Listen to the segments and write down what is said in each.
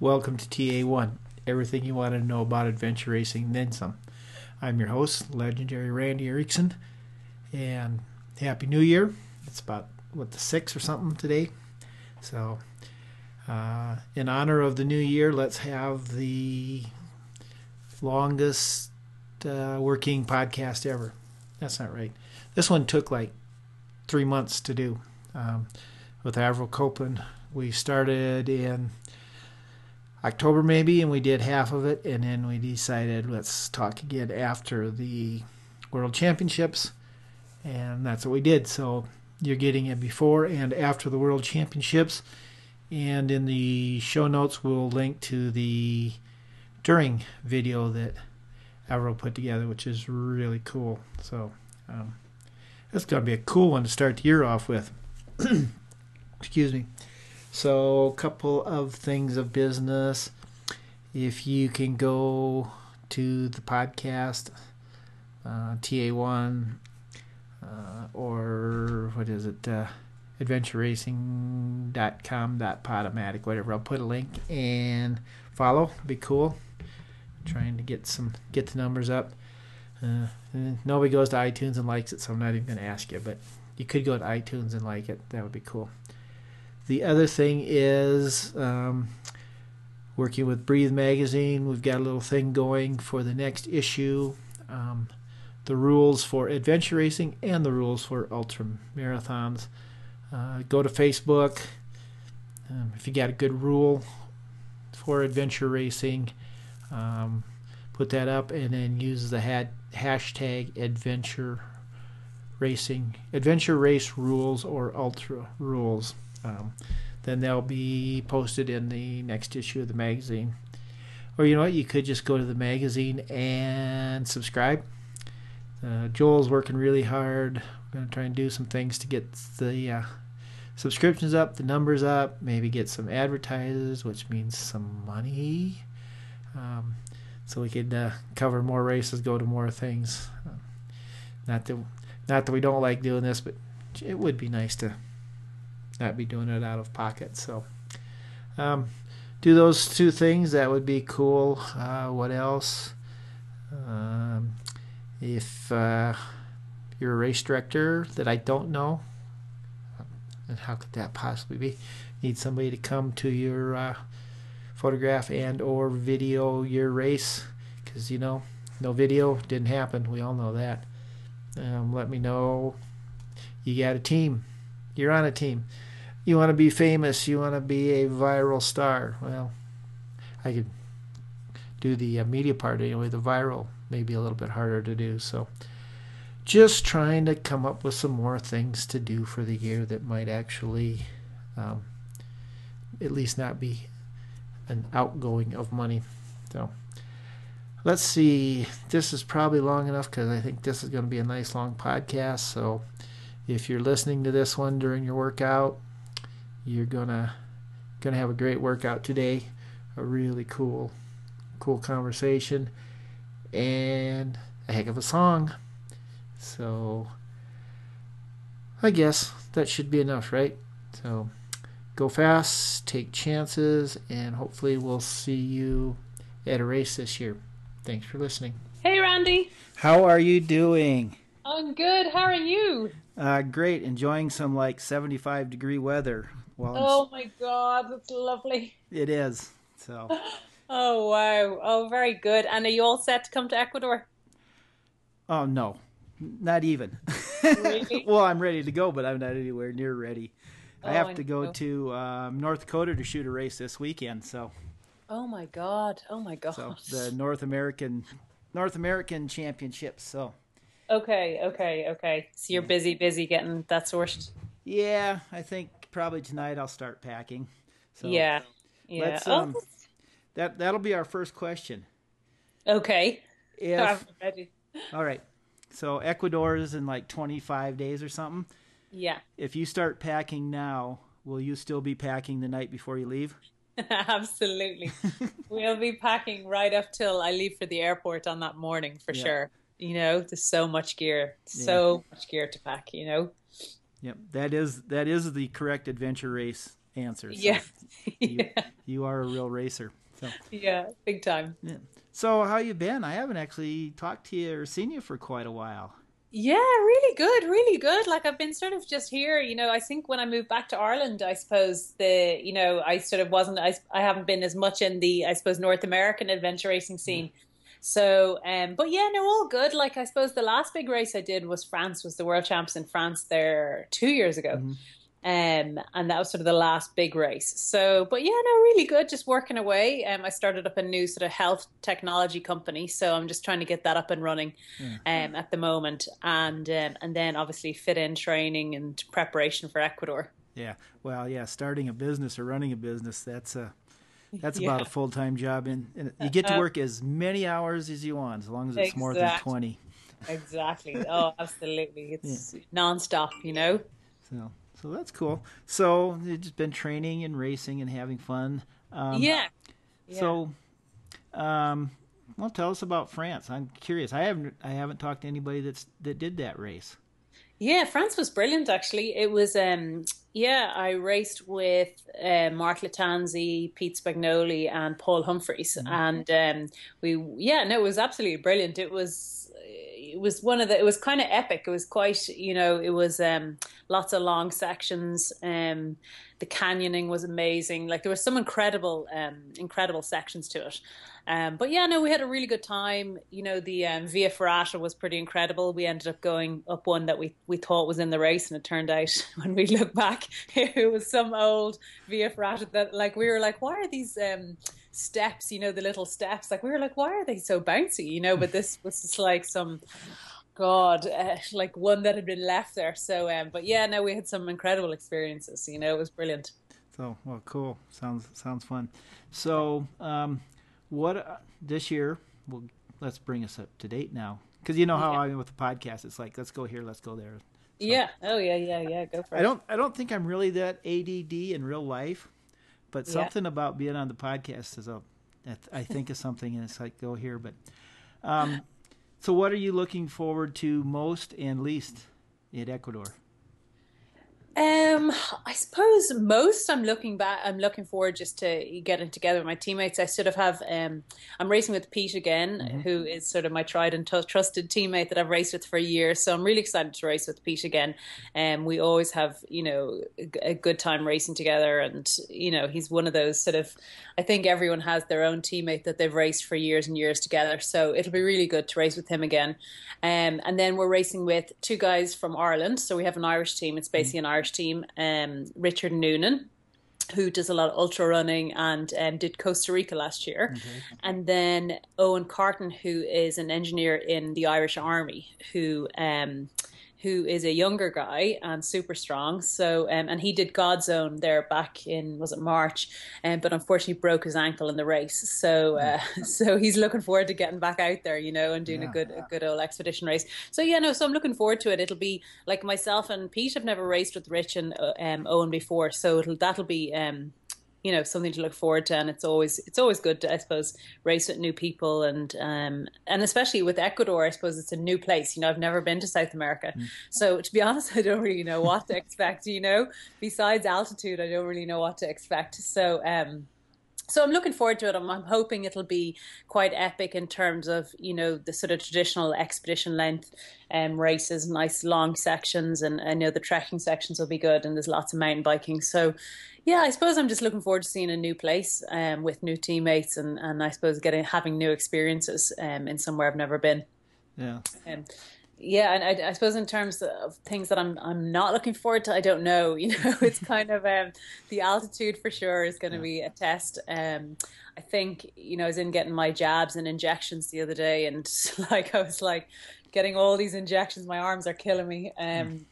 Welcome to TA1, everything you want to know about adventure racing, then some. I'm your host, legendary Randy Erickson, and Happy New Year. It's about, what, the 6th or something today? So, uh, in honor of the new year, let's have the longest uh, working podcast ever. That's not right. This one took like three months to do. Um, with Avril Copeland, we started in October maybe, and we did half of it, and then we decided let's talk again after the World Championships, and that's what we did. So you're getting it before and after the World Championships, and in the show notes we'll link to the during video that Avril put together, which is really cool. So um, that's gonna be a cool one to start the year off with. Excuse me. So, a couple of things of business. If you can go to the podcast, uh, TA1, uh, or what is it, uh, adventureracing.com.podomatic, whatever. I'll put a link and follow. Be cool. trying to get some get the numbers up. Uh, nobody goes to iTunes and likes it, so I'm not even going to ask you. But you could go to iTunes and like it. That would be cool. The other thing is um, working with Breathe Magazine. We've got a little thing going for the next issue. Um, the rules for adventure racing and the rules for ultra marathons. Uh, go to Facebook. Um, if you got a good rule for adventure racing, um, put that up and then use the hat, hashtag adventure racing, adventure race rules or ultra rules. Um, then they'll be posted in the next issue of the magazine. Or you know what? You could just go to the magazine and subscribe. Uh, Joel's working really hard. We're going to try and do some things to get the uh, subscriptions up, the numbers up, maybe get some advertisers, which means some money. Um, so we could uh, cover more races, go to more things. Uh, not that, not that we don't like doing this, but it would be nice to not be doing it out of pocket. So, um, do those two things. That would be cool. Uh, what else? Um, if uh, you're a race director that I don't know, and how could that possibly be? Need somebody to come to your uh, photograph and or video your race because you know no video didn't happen. We all know that. Um, let me know. You got a team. You're on a team you want to be famous, you want to be a viral star. Well, I could do the uh, media part anyway. The viral may be a little bit harder to do. So, just trying to come up with some more things to do for the year that might actually, um, at least not be an outgoing of money. So, let's see. This is probably long enough because I think this is going to be a nice long podcast. So, if you're listening to this one during your workout, you're gonna gonna have a great workout today. A really cool, cool conversation, and a heck of a song. So I guess that should be enough, right? So go fast, take chances, and hopefully we'll see you at a race this year. Thanks for listening. Hey, Randy. How are you doing? I'm good. How are you? Uh, great. Enjoying some like 75 degree weather. Oh my god, that's lovely. It is. So. oh wow! Oh, very good. And are you all set to come to Ecuador? Oh no, not even. Really? well, I'm ready to go, but I'm not anywhere near ready. Oh, I have to go to um, North Dakota to shoot a race this weekend. So. Oh my god! Oh my god! So the North American North American Championships. So. Okay, okay, okay. So you're busy, busy getting that sorted. Yeah, I think probably tonight I'll start packing. So yeah, yeah. Let's, um, oh. that that'll be our first question. Okay. If, all right. So Ecuador is in like 25 days or something. Yeah. If you start packing now, will you still be packing the night before you leave? Absolutely. we'll be packing right up till I leave for the airport on that morning for Yeah. sure. You know, there's so much gear, so much gear to pack, you know? Yep. That is that is the correct adventure race answer. So Yeah. You, you are a real racer. So Yeah. Big time. yeah. So how you been? I haven't actually talked to you or seen you for quite a while. Yeah, really good, really good. Like I've been sort of just here, you know, I think when I moved back to Ireland, I suppose the, you know, I sort of wasn't, I, I haven't been as much in the, I suppose, North American adventure racing scene. Mm. So, um, but yeah, no, all good. Like I suppose the last big race I did was France, was the World Champs in France there two years ago. Um, and that was sort of the last big race. So, but yeah, no, really good. Just working away. Um, I started up a new sort of health technology company, so I'm just trying to get that up and running, um, at the moment, and um, and then obviously fit in training and preparation for Ecuador. Yeah. Well, yeah, starting a business or running a business, that's a that's Yeah. about a full-time job and, and you get to work as many hours as you want as long as it's more than 20. Exactly. Oh, absolutely. It's nonstop. You know. So so that's cool. So you've just been training and racing and having fun. Um, yeah. Yeah. So um well tell us about France. I'm curious. I haven't I haven't talked to anybody that's that did that race. Yeah, France was brilliant actually. It was um yeah, I raced with uh, Mark Lattanzi, Pete Spagnoli and Paul Humphreys and um we yeah, no, it was absolutely brilliant. It was it was one of the it was kind of epic. It was quite, you know, it was um lots of long sections. Um the canyoning was amazing. Like there were some incredible um incredible sections to it. Um, but yeah, no, we had a really good time. You know, the um, Via Ferrata was pretty incredible. We ended up going up one that we, we thought was in the race, and it turned out when we look back, it was some old Via Ferrata that, like, we were like, why are these um, steps? You know, the little steps. Like, we were like, why are they so bouncy? You know, but this was just like some. God, uh, like one that had been left there. So, um, but yeah, no, we had some incredible experiences. You know, it was brilliant. So, well, cool. Sounds sounds fun. So, um, what uh, this year? Well, let's bring us up to date now, because you know how Yeah. I am with the podcast. It's like let's go here, let's go there. Yeah. Oh, yeah, yeah, yeah. Go for it. I don't I don't think I'm really that ADD in real life, but Yeah. something about being on the podcast is a I think is something, and it's like go here. But um, so, what are you looking forward to most and least in Ecuador? Um, I suppose most I'm looking back. I'm looking forward just to getting together with my teammates. I sort of have. Um, I'm racing with Pete again, who is sort of my tried and t- trusted teammate that I've raced with for years. So I'm really excited to race with Pete again. And we always have, you know, a, a good time racing together. And you know, he's one of those sort of. I think everyone has their own teammate that they've raced for years and years together. So it'll be really good to race with him again. Um, and then we're racing with two guys from Ireland. So we have an Irish team. It's basically an Irish team. Um, Richard Noonan, who does a lot of ultra running and um, did Costa Rica last year. And then Owen Carton, who is an engineer in the Irish Army, who um, who is a younger guy and super strong. So um, and he did Godzone there back in was it March, um, but unfortunately broke his ankle in the race. So uh, so he's looking forward to getting back out there, you know, and doing Yeah. a good a good old expedition race. So yeah, no, so I'm looking forward to it. It'll be like myself and Pete have never raced with Rich and uh, um, Owen before, so it'll that'll be. Um, you know something to look forward to. And it's always it's always good to i suppose race with new people and um and especially with ecuador i suppose it's a new place. You know i've never been to south america. So to be honest i don't really know what to expect you know? Besides altitude i don't really know what to expect. So um so I'm looking forward to it. I'm, I'm hoping it'll be quite epic in terms of you know the sort of traditional expedition length um, races, nice long sections, and I know the trekking sections will be good, and there's lots of mountain biking. So yeah, I suppose I'm just looking forward to seeing a new place um, with new teammates, and, and I suppose getting having new experiences um, in somewhere I've never been. Yeah. Um, yeah, and I, I suppose in terms of things that I'm I'm not looking forward to, I don't know. You know, it's kind of um, the altitude for sure is going to be a test. Um, I think you know, I was in getting my jabs and injections the other day, and like I was like getting all these injections, my arms are killing me. Um,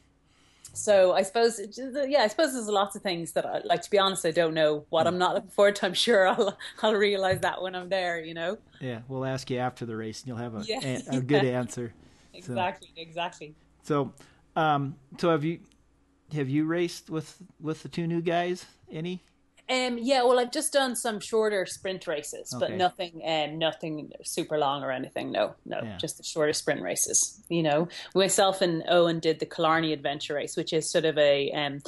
so I suppose, yeah, I suppose there's lots of things that, I, like to be honest, I don't know what I'm not looking forward to. I'm sure I'll I'll realize that when I'm there, you know. Yeah, we'll ask you after the race, and you'll have a yeah, a, a, good answer. Exactly, so, exactly. So, um, so have you have you raced with with the two new guys? Any? Um, yeah, well, I've just done some shorter sprint races, okay. but nothing, um, nothing super long or anything. No, no, yeah. just the shorter sprint races. You know, myself and Owen did the Killarney Adventure Race, which is sort of a um,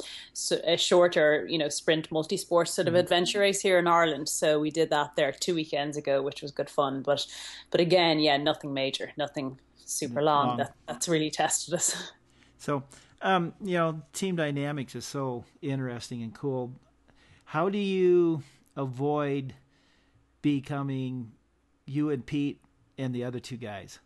a shorter, you know, sprint multi-sport sort of mm-hmm. adventure race here in Ireland. So we did that there two weekends ago, which was good fun. But, but again, yeah, nothing major, nothing super long. long. That, that's really tested us. So, um, you know, team dynamics is so interesting and cool. How do you avoid becoming you and Pete and the other two guys?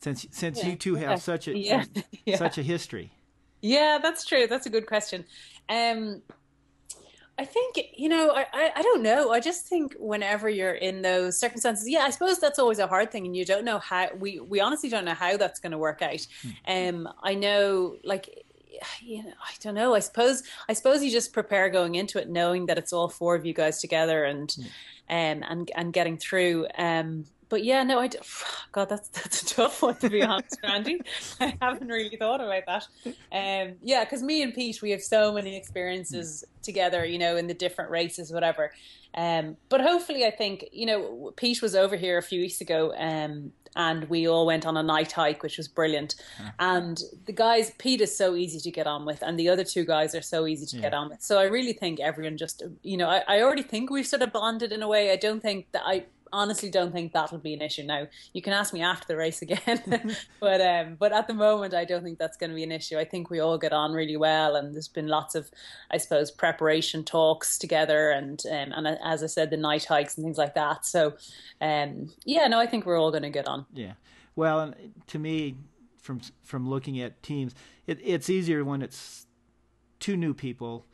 Since since yeah. you two have yeah. such a yeah. such a history. Yeah, that's true. That's a good question. Um, I think you know. I, I, I don't know. I just think whenever you're in those circumstances, yeah, I suppose that's always a hard thing, and you don't know how. We we honestly don't know how that's going to work out. Hmm. Um, I know, like you know, I don't know. I suppose I suppose you just prepare going into it, knowing that it's all four of you guys together and mm. um, and and getting through. Um, but yeah, no, I do, God, that's that's a tough one to be honest, Randy. I haven't really thought about that. Um, yeah, because me and Pete, we have so many experiences together, you know, in the different races, whatever. Um, but hopefully, I think you know, Pete was over here a few weeks ago, um, and we all went on a night hike, which was brilliant. Yeah. And the guys, Pete is so easy to get on with, and the other two guys are so easy to yeah. get on with. So I really think everyone just, you know, I, I already think we've sort of bonded in a way. I don't think that I honestly don't think that'll be an issue now. You can ask me after the race again, but um, but at the moment, I don't think that's going to be an issue. I think we all get on really well, and there's been lots of, I suppose, preparation talks together, and um, and as I said, the night hikes and things like that. So, um, yeah, no, I think we're all going to get on. Yeah, well, and to me, from from looking at teams, it, it's easier when it's two new people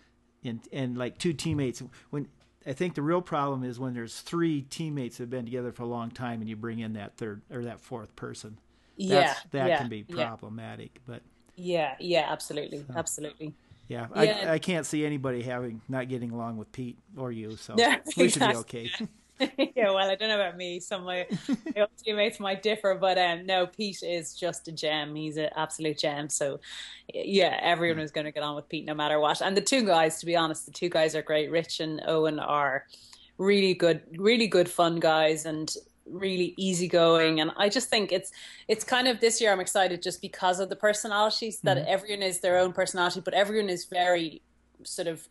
and and like two teammates when I think the real problem is when there's three teammates that have been together for a long time and you bring in that third or that fourth person. Yeah, that yeah, can be problematic. Yeah. But yeah, yeah, absolutely, so, absolutely. Yeah, yeah. I, I can't see anybody having not getting along with Pete or you, so yeah, we should be okay. yeah, well, I don't know about me. Some of my, my teammates might differ, but um, no, Pete is just a gem. He's an absolute gem. So, yeah, everyone is going to get on with Pete no matter what. And the two guys, to be honest, the two guys are great. Rich and Owen are really good, really good fun guys, and really easygoing. And I just think it's it's kind of this year. I'm excited just because of the personalities that mm-hmm. everyone is their own personality, but everyone is very sort of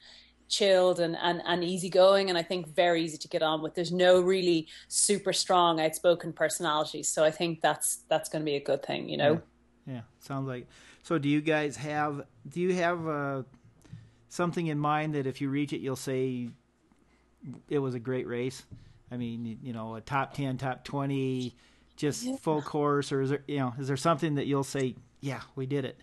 chilled and, and, and easygoing and I think very easy to get on with. There's no really super strong outspoken personalities. So I think that's that's gonna be a good thing, you know? Yeah. yeah. Sounds like so do you guys have do you have uh, something in mind that if you reach it you'll say it was a great race? I mean, you know, a top ten, top twenty, just yeah. full course or is there you know, is there something that you'll say, Yeah, we did it?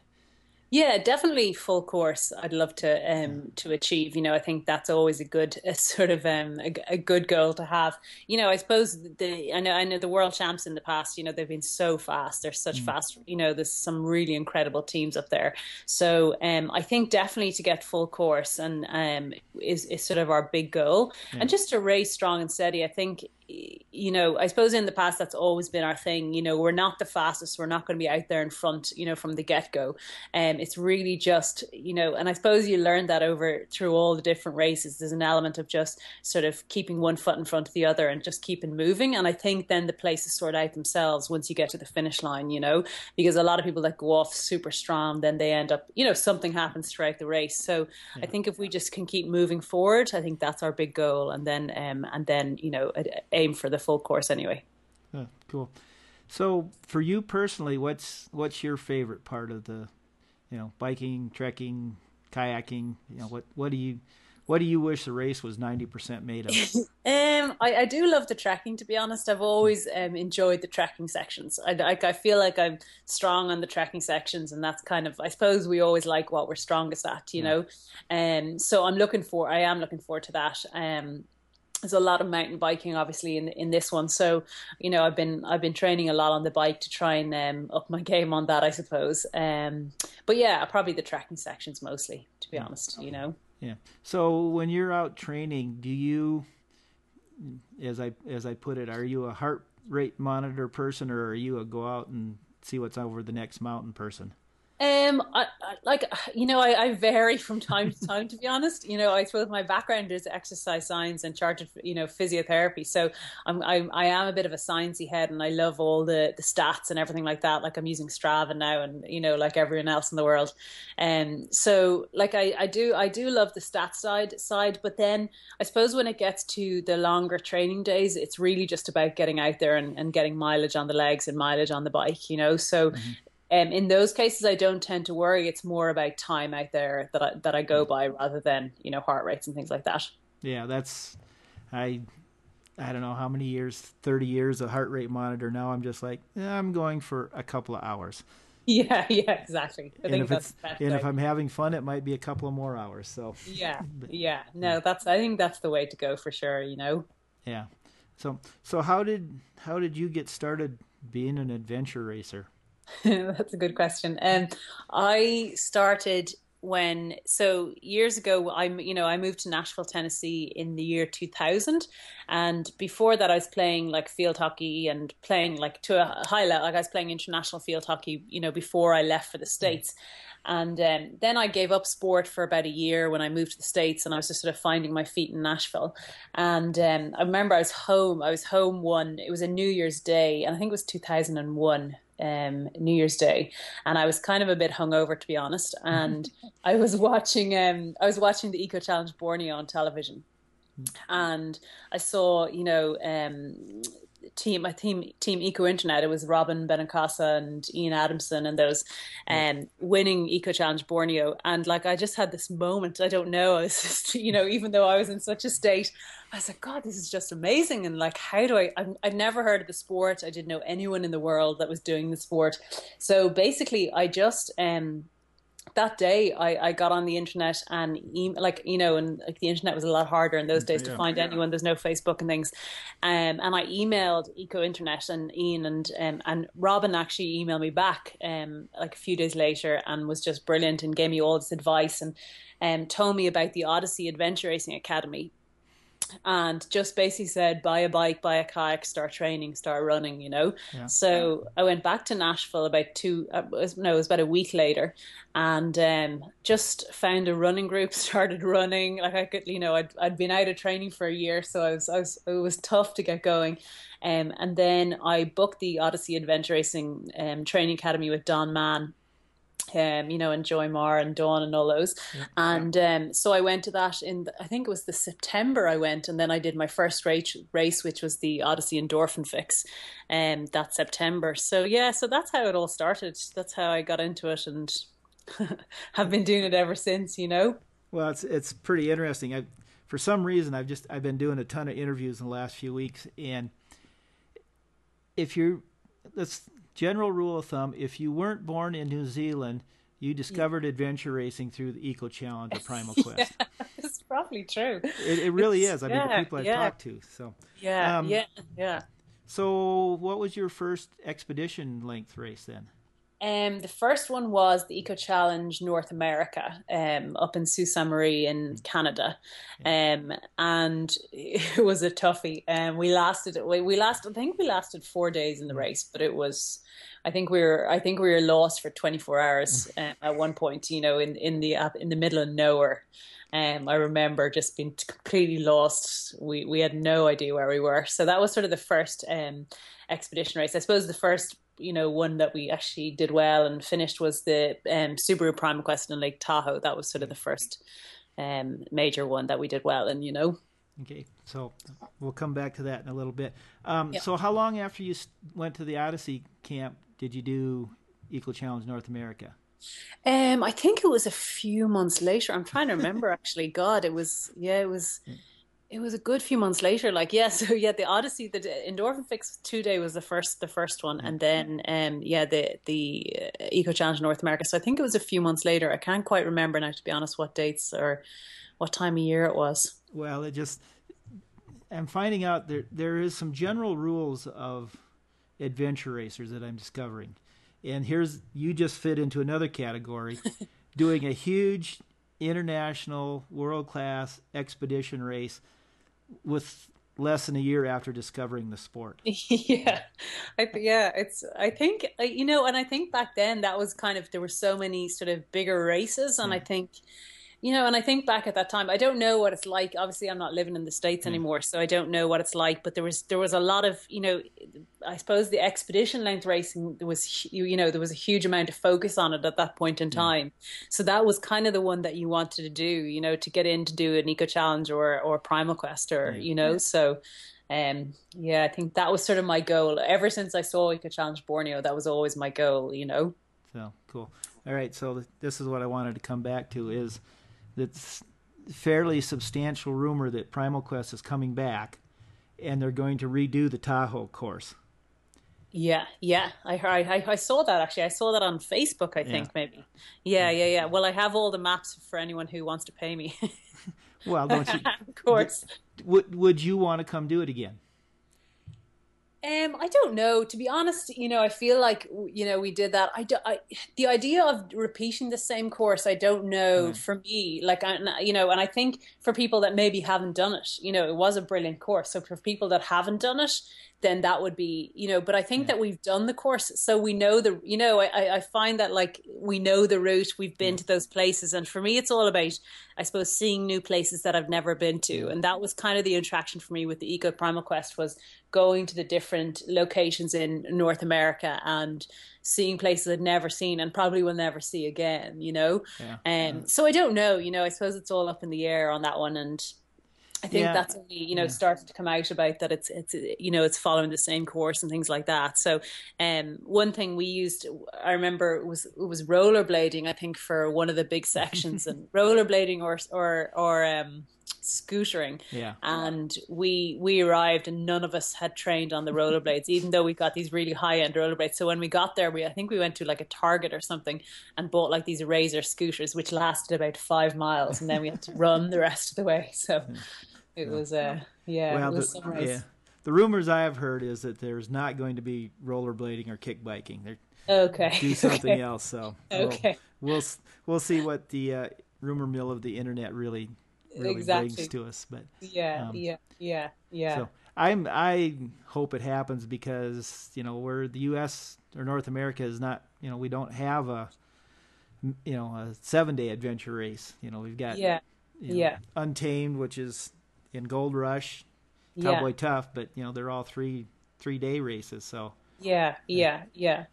Yeah, definitely full course. I'd love to um, to achieve. You know, I think that's always a good a sort of um, a, a, good goal to have. You know, I suppose the I know I know the world champs in the past. You know, they've been so fast. They're such mm. fast. You know, there's some really incredible teams up there. So um, I think definitely to get full course and um, is is sort of our big goal, yeah. and just to race strong and steady. I think you know, I suppose in the past that's always been our thing. You know, we're not the fastest. We're not going to be out there in front. You know, from the get go. And um, it's really just you know, and I suppose you learn that over through all the different races. There's an element of just sort of keeping one foot in front of the other and just keeping moving. And I think then the places sort out themselves once you get to the finish line. You know, because a lot of people that go off super strong, then they end up, you know, something happens throughout the race. So yeah. I think if we just can keep moving forward, I think that's our big goal. And then um, and then you know. A, a, aim for the full course anyway. Oh, cool. So for you personally, what's what's your favorite part of the, you know, biking, trekking, kayaking? You know, what what do you what do you wish the race was ninety percent made of? um, I, I do love the trekking. To be honest, I've always um, enjoyed the trekking sections. I, I, I feel like I'm strong on the trekking sections, and that's kind of I suppose we always like what we're strongest at, you yeah. know. Um, so I'm looking for I am looking forward to that. Um, there's a lot of mountain biking obviously in in this one. So you know i've been i've been training a lot on the bike to try and um, up my game on that i suppose. Um, but yeah probably the trekking sections mostly to be honest you know? Yeah. So when you're out training do you as i as i put it are you a heart rate monitor person or are you a go out and see what's over the next mountain person um, I, I, like you know, I, I, vary from time to time. To be honest, you know, I suppose my background is exercise science and chartered, you know, physiotherapy. So I'm, I'm I am a bit of a sciencey head, and I love all the the stats and everything like that. Like I'm using Strava now, and you know, like everyone else in the world. And um, so, like I, I do I do love the stats side side, but then I suppose when it gets to the longer training days, it's really just about getting out there and, and getting mileage on the legs and mileage on the bike. You know, so. Mm-hmm um, in those cases, I don't tend to worry. It's more about time out there that I, that I go by rather than you know heart rates and things like that. Yeah, that's I I don't know how many years, thirty years of heart rate monitor. Now I'm just like eh, I'm going for a couple of hours. Yeah, yeah, exactly. I and think if that's and if I'm having fun, it might be a couple of more hours. So yeah, yeah, no, that's I think that's the way to go for sure. You know. Yeah. So so how did how did you get started being an adventure racer? That's a good question. Um, I started when so years ago i'm you know i moved to nashville tennessee in the year 2000 and before that i was playing like field hockey and playing like to a high level like i was playing international field hockey you know before i left for the states. And um, then i gave up sport for about a year when i moved to the states and i was just sort of finding my feet in nashville. And um, i remember i was home i was home one it was a new year's day and i think it was 2001 um, New Year's Day, and I was kind of a bit hungover to be honest. And I was watching um, I was watching the Eco Challenge Borneo on television, and I saw you know um, team my team team eco internet it was robyn benincasa and ian adamson and those um winning eco challenge borneo and like i just had this moment i don't know i was just you know even though i was in such a state I was like, God, this is just amazing. And like, how do I, i would never heard of the sport. I didn't know anyone in the world that was doing the sport. So basically I just, um, that day I, I got on the internet and e- like you know and like the internet was a lot harder in those days yeah, to find yeah. anyone. There's no facebook and things. Um, and i emailed eco internet and ian and um, and robyn actually emailed me back um, like a few days later and was just brilliant and gave me all this advice and um, told me about the odyssey adventure racing academy and just basically said buy a bike buy a kayak start training start running you know? Yeah. so i went back to nashville about two uh, no it was about a week later and um, just found a running group started running. Like i could you know I'd, I'd been out of training for a year so i was, I was it was tough to get going. Um, and then i booked the odyssey adventure racing um, training academy with don mann um, you know, and Joy Marr and Dawn and all those. Yeah. And um, so I went to that in, the, I think it was the September I went, and then I did my first race, race which was the Odyssey Endorphin Fix, um, that September. So yeah, so that's how it all started. That's how I got into it, and have been doing it ever since. You know. Well, it's it's pretty interesting. I, for some reason, I've just I've been doing a ton of interviews in the last few weeks, and if you're let's general rule of thumb if you weren't born in New Zealand, you discovered adventure racing through the Eco Challenge or Primal Quest. yeah, it's probably true. It, it really it's, is. I yeah, mean, the people I've yeah. talked to. So yeah, um, yeah, yeah. So, what was your first expedition length race then? Um, the first one was the Eco Challenge North America um, up in Sault Ste. Marie in Canada, um, and it was a toughie. Um, we lasted we, we lasted I think we lasted four days in the race, but it was I think we were I think we were lost for 24 hours um, at one point. You know, in in the in the middle of nowhere. Um, I remember just being completely lost. We we had no idea where we were. So that was sort of the first um, expedition race. I suppose the first you know one that we actually did well and finished was the um, Subaru Primal Quest in Lake Tahoe. That was sort of the first um, major one that we did well in. You know. Okay, so we'll come back to that in a little bit. Um, So, how long after you went to the Odyssey camp did you do Eco Challenge North America? Um, I think it was a few months later. I'm trying to remember actually. God, it was yeah, it was it was a good few months later. Like, yeah, so yeah, the Odyssey, the Endorphin Fix two day was the first, the first one, and then um, yeah, the the uh, Eco Challenge North America. So I think it was a few months later. I can't quite remember now, to be honest, what dates or what time of year it was. Well, it just I'm finding out there there is some general rules of adventure racers that I'm discovering, and here's you just fit into another category, doing a huge international world class expedition race with less than a year after discovering the sport. yeah, I th- yeah, it's. I think uh, you know, and I think back then that was kind of there were so many sort of bigger races, and I think you know, and I think back at that time, I don't know what it's like. Obviously, I'm not living in the states mm. anymore, so I don't know what it's like. But there was there was a lot of you know, I suppose the expedition length racing there was you know there was a huge amount of focus on it at that point in time. Mm. So that was kind of the one that you wanted to do, you know, to get in to do an eco challenge or or primal quest or mm. you know. So um, yeah, I think that was sort of my goal ever since I saw Eco Challenge Borneo. That was always my goal, you know. So cool. All right, so this is what I wanted to come back to is that's fairly substantial rumor that Primal Quest is coming back, and they're going to redo the Tahoe course. Yeah, yeah, I, I I saw that actually. I saw that on Facebook. I think yeah. maybe. Yeah, yeah, yeah. Well, I have all the maps for anyone who wants to pay me. well, don't you? of course. Would Would you want to come do it again? Um, I don't know. To be honest, you know, I feel like you know we did that. I, do, I the idea of repeating the same course, I don't know. Mm. For me, like I, you know, and I think for people that maybe haven't done it, you know, it was a brilliant course. So for people that haven't done it, then that would be, you know, but I think yeah. that we've done the course. So we know the, you know, I, I find that like we know the route, we've been to those places. And for me, it's all about, I suppose, seeing new places that I've never been to. And that was kind of the attraction for me with the Eco Primal Quest was going to the different locations in North America and seeing places I'd never seen and probably will never see again, you know? Yeah. Um. So I don't know, you know, I suppose it's all up in the air on that one. And, I think yeah. that's only you know yeah. started to come out about that it's it's you know it's following the same course and things like that. So, um, one thing we used, I remember it was it was rollerblading. I think for one of the big sections and rollerblading or or or um, scootering. Yeah. And we we arrived and none of us had trained on the rollerblades, even though we got these really high end rollerblades. So when we got there, we I think we went to like a Target or something and bought like these Razor scooters, which lasted about five miles, and then we had to run the rest of the way. So. It was, uh, yeah, well, it was the, yeah. The rumors I have heard is that there's not going to be rollerblading or kick biking. They're okay. Do something okay. else. So okay, we'll we'll, we'll see what the uh, rumor mill of the internet really really exactly. brings to us. But yeah, um, yeah, yeah, yeah. So I'm I hope it happens because you know we're the U.S. or North America is not you know we don't have a you know a seven day adventure race. You know we've got yeah you know, yeah Untamed, which is in Gold Rush, Cowboy yeah. Tough, but you know they're all three three day races. So yeah, yeah, yeah.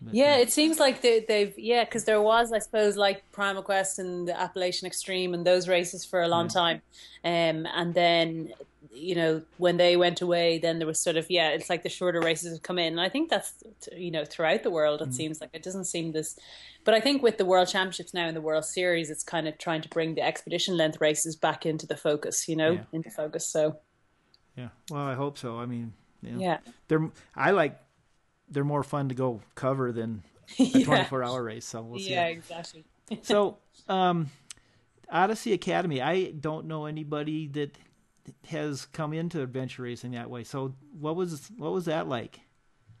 But, yeah, it seems like they, have yeah, because there was, I suppose, like Primal Quest and the Appalachian Extreme and those races for a long yeah. time, um, and then you know when they went away, then there was sort of yeah, it's like the shorter races have come in, and I think that's you know throughout the world. It mm. seems like it doesn't seem this, but I think with the World Championships now and the World Series, it's kind of trying to bring the expedition length races back into the focus, you know, yeah. into focus. So yeah, well, I hope so. I mean, you know, yeah, they're I like they're more fun to go cover than a yeah. 24 hour race. So we'll see. Yeah, exactly. so, um, Odyssey Academy, I don't know anybody that has come into adventure racing that way. So, what was what was that like?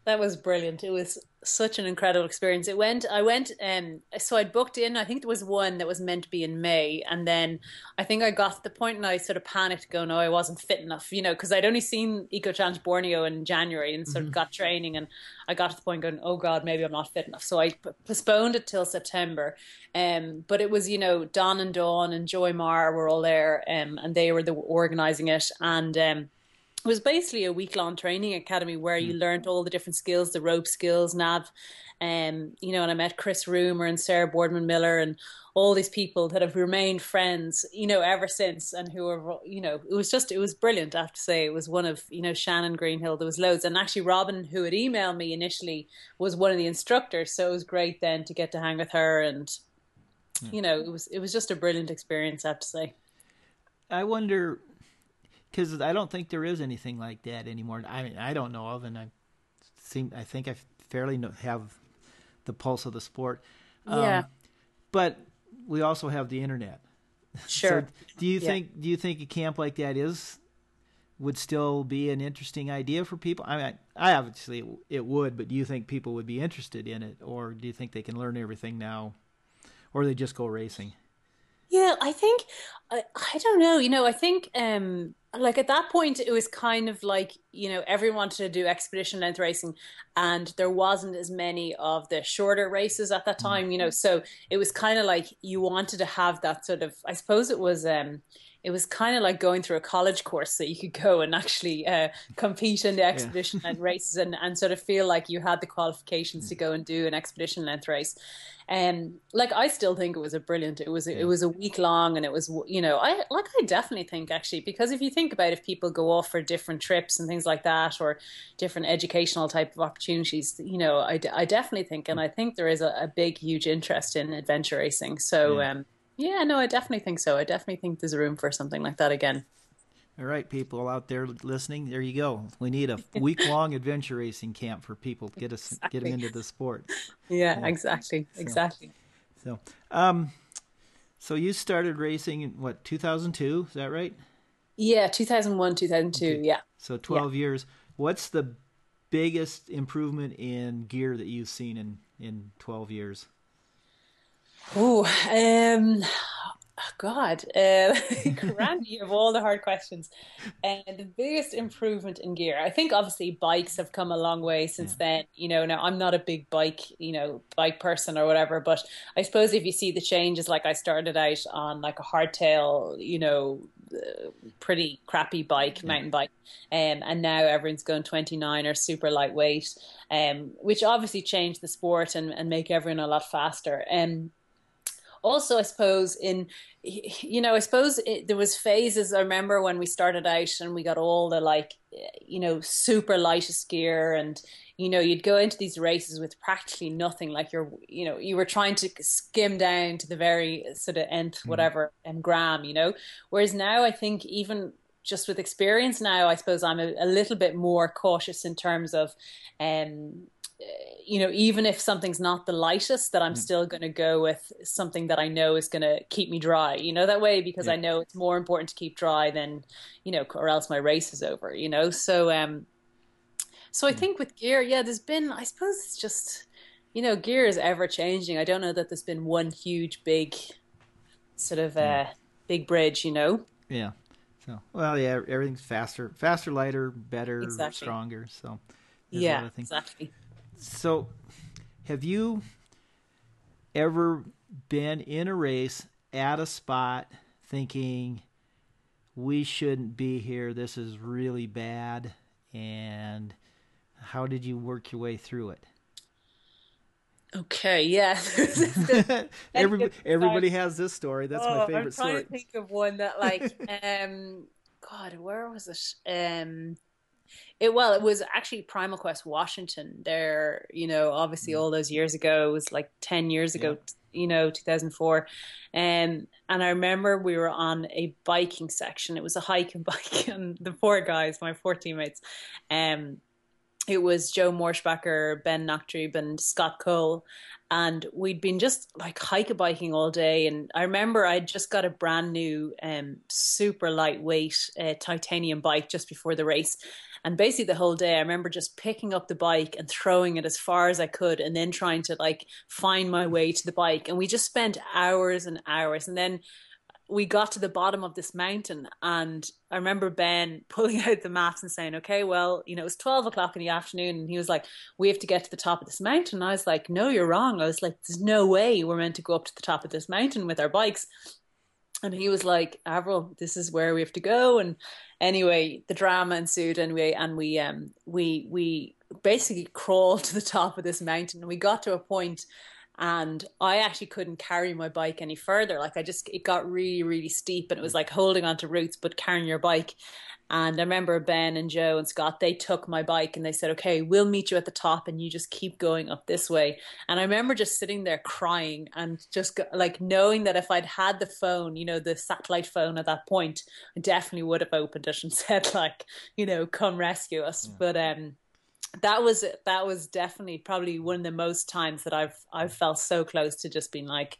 That was brilliant. It was such an incredible experience. It went, I went, um, so I'd booked in, I think there was one that was meant to be in May. And then I think I got to the point and I sort of panicked going, oh, I wasn't fit enough, you know, because I'd only seen Eco Challenge Borneo in January and sort mm-hmm. of got training. And I got to the point going, oh God, maybe I'm not fit enough. So I postponed it till September. Um, but it was, you know, Don and Dawn and Joy Marr were all there um, and they were the organizing it. And, um, it was basically a week long training academy where you hmm. learned all the different skills, the rope skills, nav, um, you know, and I met Chris Roomer and Sarah Boardman Miller and all these people that have remained friends, you know, ever since and who are, you know, it was just, it was brilliant. I have to say, it was one of, you know, Shannon Greenhill. There was loads. And actually, Robyn, who had emailed me initially, was one of the instructors. So it was great then to get to hang with her. And, yeah. you know, it was, it was just a brilliant experience, I have to say. I wonder because I don't think there is anything like that anymore. I mean, I don't know of, and I seem I think I fairly know, have the pulse of the sport. Um, yeah. But we also have the internet. Sure. so do you yeah. think do you think a camp like that is would still be an interesting idea for people? I mean, I obviously it would, but do you think people would be interested in it, or do you think they can learn everything now, or they just go racing? Yeah, I think I, I don't know. You know, I think um like at that point it was kind of like you know everyone wanted to do expedition length racing and there wasn't as many of the shorter races at that time you know so it was kind of like you wanted to have that sort of i suppose it was um it was kind of like going through a college course that you could go and actually uh, compete in the expedition yeah. length races and, and sort of feel like you had the qualifications to go and do an expedition length race. And um, like I still think it was a brilliant. It was yeah. it was a week long, and it was you know I like I definitely think actually because if you think about if people go off for different trips and things like that or different educational type of opportunities, you know I, I definitely think and I think there is a, a big huge interest in adventure racing. So yeah. um, yeah, no, I definitely think so. I definitely think there's a room for something like that again. All right, people out there listening, there you go. We need a week long adventure racing camp for people to get us exactly. get them into the sport. Yeah, yeah. exactly, so, exactly. So, um, so you started racing in what 2002? Is that right? Yeah, 2001, 2002. Okay. Yeah. So 12 yeah. years. What's the biggest improvement in gear that you've seen in in 12 years? Oh, um, God, uh, Randy, of all the hard questions. And uh, the biggest improvement in gear, I think obviously bikes have come a long way since yeah. then. You know, now I'm not a big bike, you know, bike person or whatever, but I suppose if you see the changes, like I started out on like a hardtail, you know, uh, pretty crappy bike, yeah. mountain bike, um, and now everyone's going 29 or super lightweight, um, which obviously changed the sport and, and make everyone a lot faster. Um, also, I suppose in you know, I suppose it, there was phases. I remember when we started out and we got all the like, you know, super lightest gear, and you know, you'd go into these races with practically nothing. Like you're, you know, you were trying to skim down to the very sort of nth mm. whatever and gram, you know. Whereas now, I think even just with experience now, I suppose I'm a, a little bit more cautious in terms of um, you know, even if something's not the lightest, that I'm mm. still going to go with something that I know is going to keep me dry, you know, that way, because yeah. I know it's more important to keep dry than, you know, or else my race is over, you know? So, um, so I mm. think with gear, yeah, there's been, I suppose it's just, you know, gear is ever changing. I don't know that there's been one huge, big sort of, uh, big bridge, you know? Yeah. So, well, yeah, everything's faster, faster, lighter, better, exactly. stronger. So, yeah, exactly. So, have you ever been in a race at a spot thinking we shouldn't be here? This is really bad. And how did you work your way through it? Okay, yeah. everybody, everybody has this story. That's oh, my favorite I'm trying story. to think of one that, like, um, God, where was it? Um, it well, it was actually Primal Quest Washington. There, you know, obviously mm. all those years ago, it was like ten years ago. Yeah. You know, 2004, um, and I remember we were on a biking section. It was a hike and bike, and the four guys, my four teammates, um, it was Joe Morschbacher, Ben Nachtrieb, and Scott Cole. And we'd been just like hike biking all day. And I remember I'd just got a brand new, um, super lightweight uh, titanium bike just before the race. And basically the whole day, I remember just picking up the bike and throwing it as far as I could and then trying to like find my way to the bike. And we just spent hours and hours. And then we got to the bottom of this mountain and I remember Ben pulling out the maps and saying, okay, well, you know, it was 12 o'clock in the afternoon and he was like, we have to get to the top of this mountain. And I was like, no, you're wrong. I was like, there's no way we're meant to go up to the top of this mountain with our bikes. And he was like, Avril, this is where we have to go. And anyway, the drama ensued and we, and we, um, we, we basically crawled to the top of this mountain and we got to a point and I actually couldn't carry my bike any further. Like I just, it got really, really steep and it was like holding onto roots, but carrying your bike. And I remember Ben and Joe and Scott, they took my bike and they said, okay, we'll meet you at the top and you just keep going up this way. And I remember just sitting there crying and just like knowing that if I'd had the phone, you know, the satellite phone at that point, I definitely would have opened it and said like, you know, come rescue us. Yeah. But, um, that was that was definitely probably one of the most times that I've I've felt so close to just being like,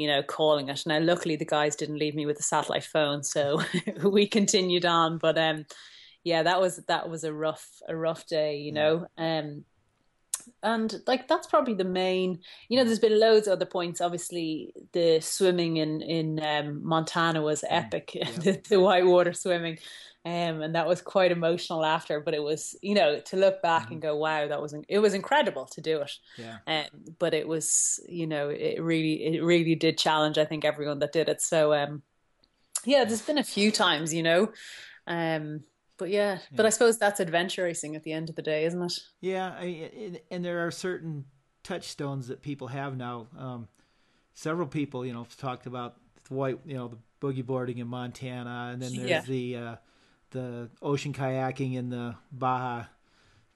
you know, calling it. Now, luckily, the guys didn't leave me with a satellite phone, so we continued on. But um, yeah, that was that was a rough a rough day, you know. Um, and like that's probably the main. You know, there's been loads of other points. Obviously, the swimming in in um, Montana was mm. epic. Yeah. the, the whitewater swimming. Um, and that was quite emotional after. But it was, you know, to look back mm-hmm. and go, "Wow, that was it was incredible to do it." Yeah. Um, but it was, you know, it really it really did challenge. I think everyone that did it. So, um, yeah, there's been a few times, you know, um, but yeah, yeah, but I suppose that's adventure racing at the end of the day, isn't it? Yeah, I, and there are certain touchstones that people have now. Um, several people, you know, talked about the white, you know, the boogie boarding in Montana, and then there's yeah. the uh, the ocean kayaking in the Baja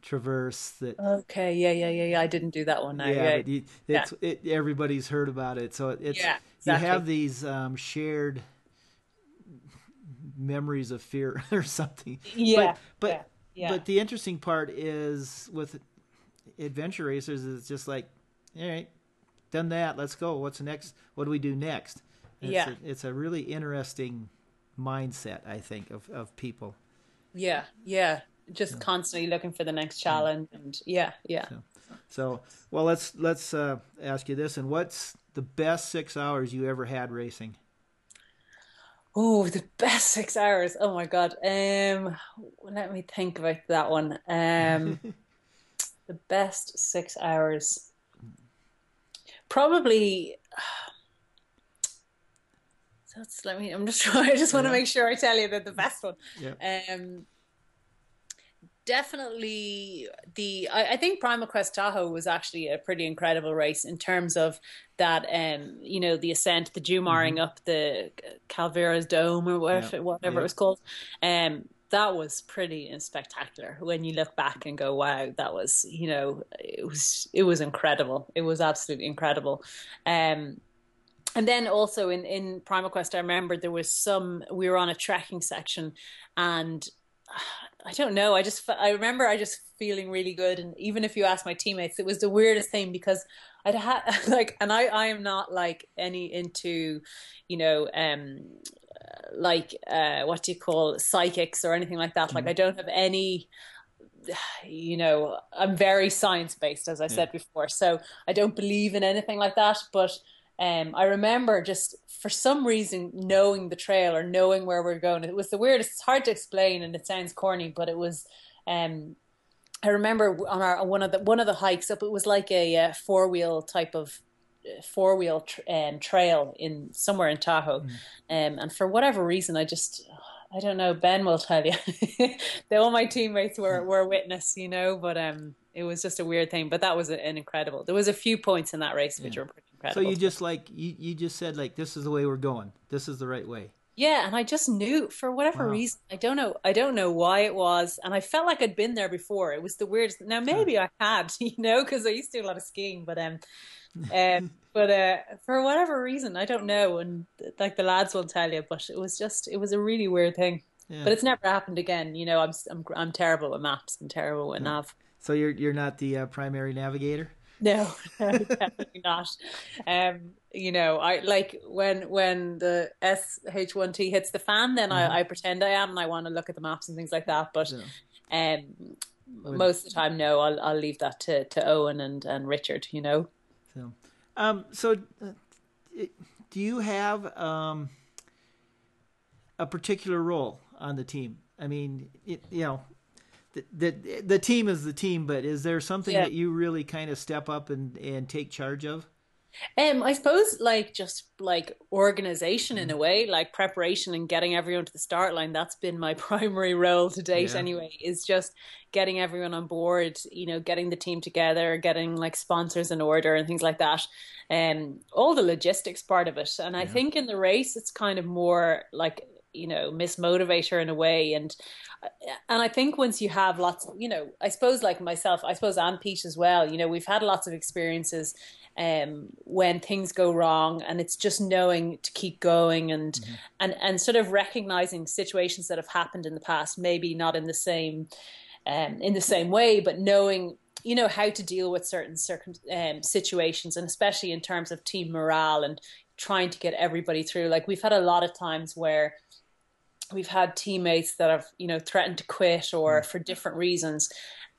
Traverse. That okay, yeah, yeah, yeah, yeah. I didn't do that one. Now. Yeah, you, it's yeah. It, everybody's heard about it, so it's yeah, exactly. you have these um, shared memories of fear or something. Yeah. But but, yeah, yeah. but the interesting part is with adventure racers is just like, all right, done that. Let's go. What's next? What do we do next? It's yeah. A, it's a really interesting mindset, I think, of, of people. Yeah. Yeah. Just constantly looking for the next challenge and yeah, yeah. So, so well, let's let's uh, ask you this. And what's the best six hours you ever had racing? Oh, the best six hours. Oh my god. Um, let me think about that one. Um, the best six hours. Probably. So let me. I'm just trying. I just want to make sure I tell you that the best one. Yeah. Um, definitely the I, I, think Primal Quest Tahoe was actually a pretty incredible race in terms of that um you know the ascent the Jumaring mm-hmm. up the Calaveras Dome or whatever, yeah. whatever yeah. it was called um that was pretty spectacular when you look back and go wow that was you know it was it was incredible it was absolutely incredible um and then also in in Primal Quest I remember there was some we were on a trekking section and I don't know. I just I remember I just feeling really good, and even if you ask my teammates, it was the weirdest thing because I'd had like, and I I am not like any into, you know, um, like uh, what do you call psychics or anything like that. Mm-hmm. Like I don't have any you know, I'm very science based, as I yeah. said before. So I don't believe in anything like that. But um, I remember just for some reason knowing the trail or knowing where we're going. It was the weirdest. It's hard to explain, and it sounds corny, but it was. Um, I remember on our one of the one of the hikes up. It was like a, a four wheel type of uh, four wheel tr- um, trail in somewhere in Tahoe, mm. um, and for whatever reason, I just I don't know. Ben will tell you. all my teammates were were witness, you know, but um, it was just a weird thing. But that was an incredible. There was a few points in that race which yeah. were pretty incredible. So you just like you, you just said like this is the way we're going. This is the right way. Yeah, and I just knew for whatever wow. reason. I don't know. I don't know why it was, and I felt like I'd been there before. It was the weirdest. Now maybe I had, you know, because I used to do a lot of skiing, but um, um, but uh, for whatever reason, I don't know, and like the lads will tell you, but it was just it was a really weird thing. Yeah. But it's never happened again. You know, I'm I'm I'm terrible with maps and terrible with yeah. nav. So you're you're not the uh, primary navigator. No, definitely not. Um, you know, I like when when the SH1T hits the fan, then mm-hmm. I, I, pretend I am and I want to look at the maps and things like that. But yeah. um, most of the time, no, I'll I'll leave that to, to Owen and, and Richard. You know. So, um, so uh, do you have um a particular role on the team? I mean, it, you know, the, the team is the team, but is there something yeah. that you really kind of step up and and take charge of? Um, I suppose like just like organization in a way, like preparation and getting everyone to the start line. That's been my primary role to date yeah. anyway, is just getting everyone on board, you know, getting the team together, getting like sponsors in order and things like that. And um, all the logistics part of it. And yeah. I think in the race it's kind of more like you know Miss Motivator in a way and and I think once you have lots you know I suppose like myself I suppose and Pete as well you know we've had lots of experiences um, when things go wrong and it's just knowing to keep going and mm-hmm. and and sort of recognizing situations that have happened in the past maybe not in the same um, in the same way but knowing you know how to deal with certain circum- um, situations and especially in terms of team morale and trying to get everybody through like we've had a lot of times where we've had teammates that have you know threatened to quit or Mm. for different reasons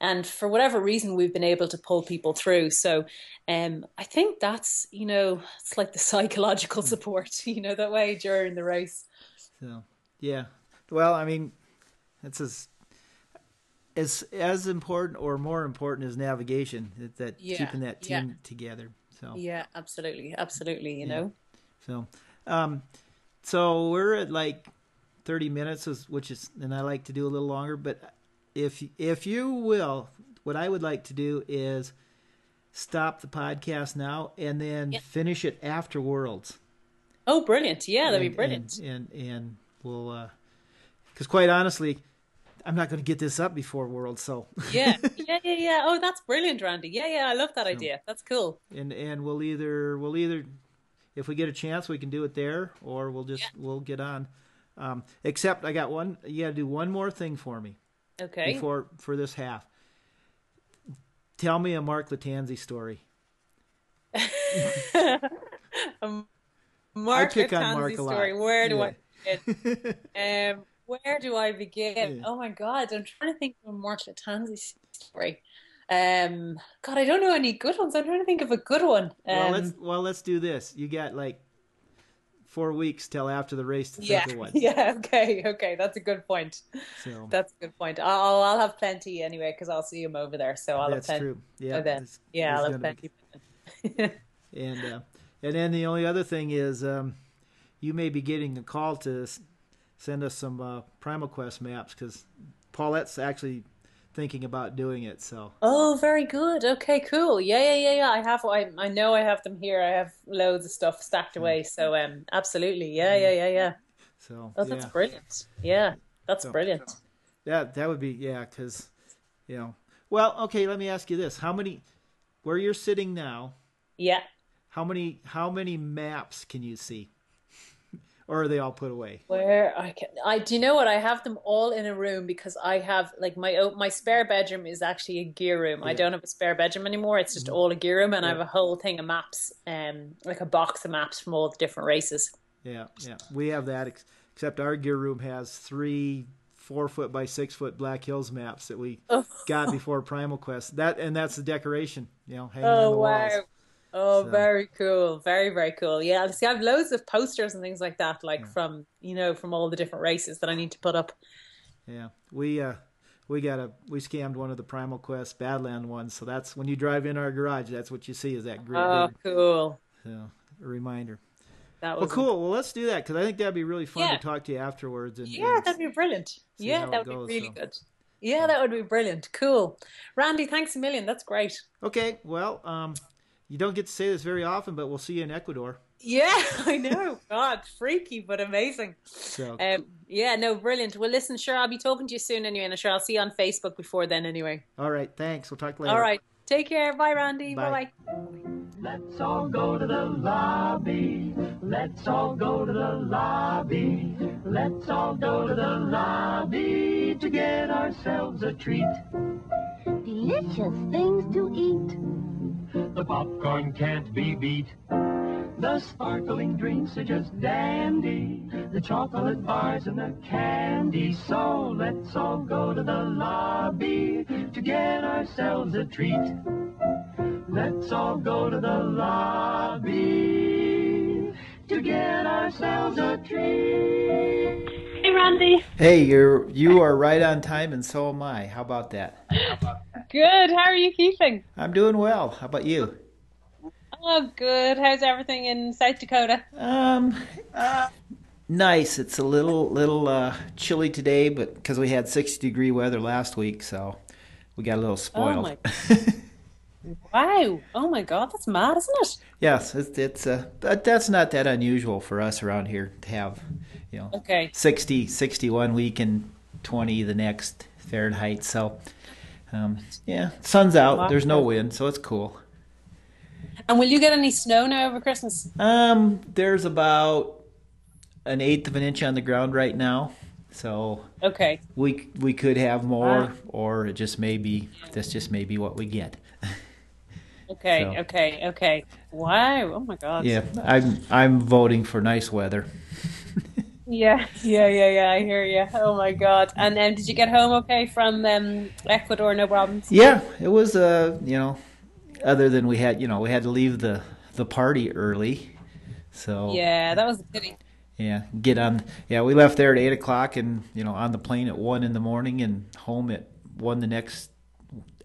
and for whatever reason we've been able to pull people through so um i think that's you know it's like the psychological Mm. support you know that way during the race So yeah, well, I mean, it's as as as important or more important as navigation that, that Yeah, keeping that yeah. team together. So yeah absolutely absolutely you Yeah. know so um, so we're at like thirty minutes, is- which is, and I like to do a little longer. But if if you will, what I would like to do is stop the podcast now and then Yeah. finish it after Worlds. oh brilliant yeah that'd be brilliant And and, and we'll, uh, because quite honestly, I'm not going to get this up before Worlds. So yeah yeah yeah yeah oh that's brilliant randy yeah yeah i love that idea that's cool and and we'll either we'll either if we get a chance we can do it there or we'll just we'll get on. Um, except I got one. You got to do one more thing for me okay before for this half. Tell me a Mark Lattanzi story. um, Mark pick on Mark a lot. story. Where do Yeah. I um, where do I begin? Yeah. Oh my God, I'm trying to think of a Mark Lattanzi story. Um, God, I don't know any good ones. I'm trying to think of a good one. Um, well, let's well let's do this. You got like four weeks till after the race to yeah, yeah. Okay, okay, that's a good point. So That's a good point. I'll I'll have plenty anyway because I'll see him over there. So I'll that's have plenty. true. Yeah, then. Yeah, I'll have gonna be- plenty. And uh, and then the only other thing is um, you may be getting a call to send us some uh, Primal Quest maps because Paulette's actually thinking about doing it. So Oh, very good. Okay, cool. Yeah, yeah, yeah, yeah. I have. I I know I have them here. I have loads of stuff stacked away. So um, absolutely. Yeah, yeah, yeah, yeah. so Oh, that's yeah, brilliant. Yeah, that's So- brilliant. that that would be yeah because you know well okay let me ask you this how many where you're sitting now Yeah. how many how many maps can you see or are they all put away Where I can, I do you know what? I have them all in a room because I have like my my spare bedroom is actually a gear room. I Yeah. Mm-hmm. don't have a spare bedroom anymore. It's just all a gear room, and I have a whole thing of maps, um, like a box of maps from all the different races. yeah yeah we have that ex- except our gear room has three four foot by six foot black hills maps that we Oh. got before primal quest that and that's the decoration you know hanging on Oh the wow. walls Oh, So- very cool. Very, very cool. Yeah, see, I have loads of posters and things like that, like from, you know, from all the different races that I need to put up. yeah we uh we got a we scammed one of the primal quest badland ones so that's when you drive in our garage that's what you see is that great Oh, cool. so, a reminder That Well, was cool. Well, let's do that because I think that'd be really fun Yeah. to talk to you afterwards. And, Yeah, and- that'd be brilliant. Yeah, that would goes, be really so. good. Yeah, that would be brilliant. Cool. Randy, thanks a million. That's great. okay. Well, um, you don't get to say this very often, but we'll see you in Ecuador. Yeah, I know. God, freaky, but amazing. So Um, yeah, no, brilliant. Well, listen, sure, I'll be talking to you soon anyway, and I'm sure I'll see you on Facebook before then anyway. all right. Thanks. We'll talk later. All right. Take care. Bye, Randy. Bye. Bye bye. Let's all go to the lobby. Let's all go to the lobby. Let's all go to the lobby to get ourselves a treat. Delicious things to eat. The popcorn can't be beat. The sparkling drinks are just dandy. The chocolate bars and the candy. So let's all go to the lobby to get ourselves a treat. Let's all go to the lobby to get ourselves a treat. Hey, Randy. Hey, you're you are right on time, and so am I. How about that? Good. How are you keeping? I'm doing well. How about you? Oh, good. How's everything in South Dakota? Um, nice. It's a little little uh, chilly today, but because we had 60 degree weather last week, so we got a little spoiled. my- Wow. Oh my God, that's mad, isn't it? yes, it's, it's uh, but that's not that unusual for us around here to have, you know, Okay. 60, 60 one week and 20 the next Fahrenheit. So, um, yeah, sun's out. There's no wind, so it's cool. And will you get any snow now over Christmas? Um, there's about an eighth of an inch on the ground right now, so Okay. we we could have more, Wow. or it just may be this just may be what we get. Okay. So- Okay. Okay. Wow. Oh my God. Yeah, I'm I'm voting for nice weather. Yeah, yeah, yeah, yeah. I hear you. Oh my god! And then, did you get home okay from um, Ecuador? No problems. Yeah, it was. Uh, you know, other than we had, you know, we had to leave the the party early, so Yeah, that was a pity. yeah, get on. Yeah, we left there at eight o'clock, and you know, on the plane at one in the morning, and home at one the next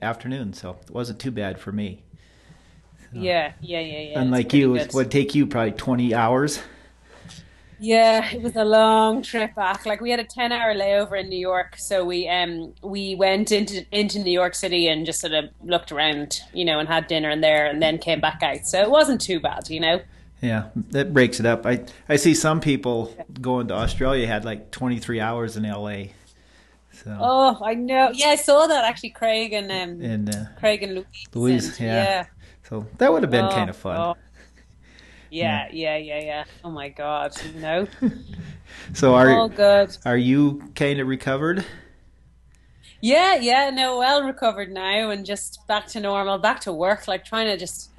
afternoon. So it wasn't too bad for me. Yeah, yeah, yeah, yeah. Unlike you, good. it would take you probably twenty hours. Yeah, it was a long trip back. Like we had a ten hour layover in New York, so we um we went into into New York City and just sort of looked around, you know, and had dinner in there, and then came back out. So it wasn't too bad, you know. Yeah, that breaks it up. I I see some people going to Australia had like twenty three hours in L.A. So Oh, I know. Yeah, I saw that actually. Craig and um, and uh, Craig and Louise. Louise, and- yeah. so that would have been Oh, kind of fun. oh. Yeah, yeah, yeah, yeah. Oh my god, know, So all are good. are you kind of recovered? Yeah, yeah, no, well recovered now and just back to normal, back to work, like trying to just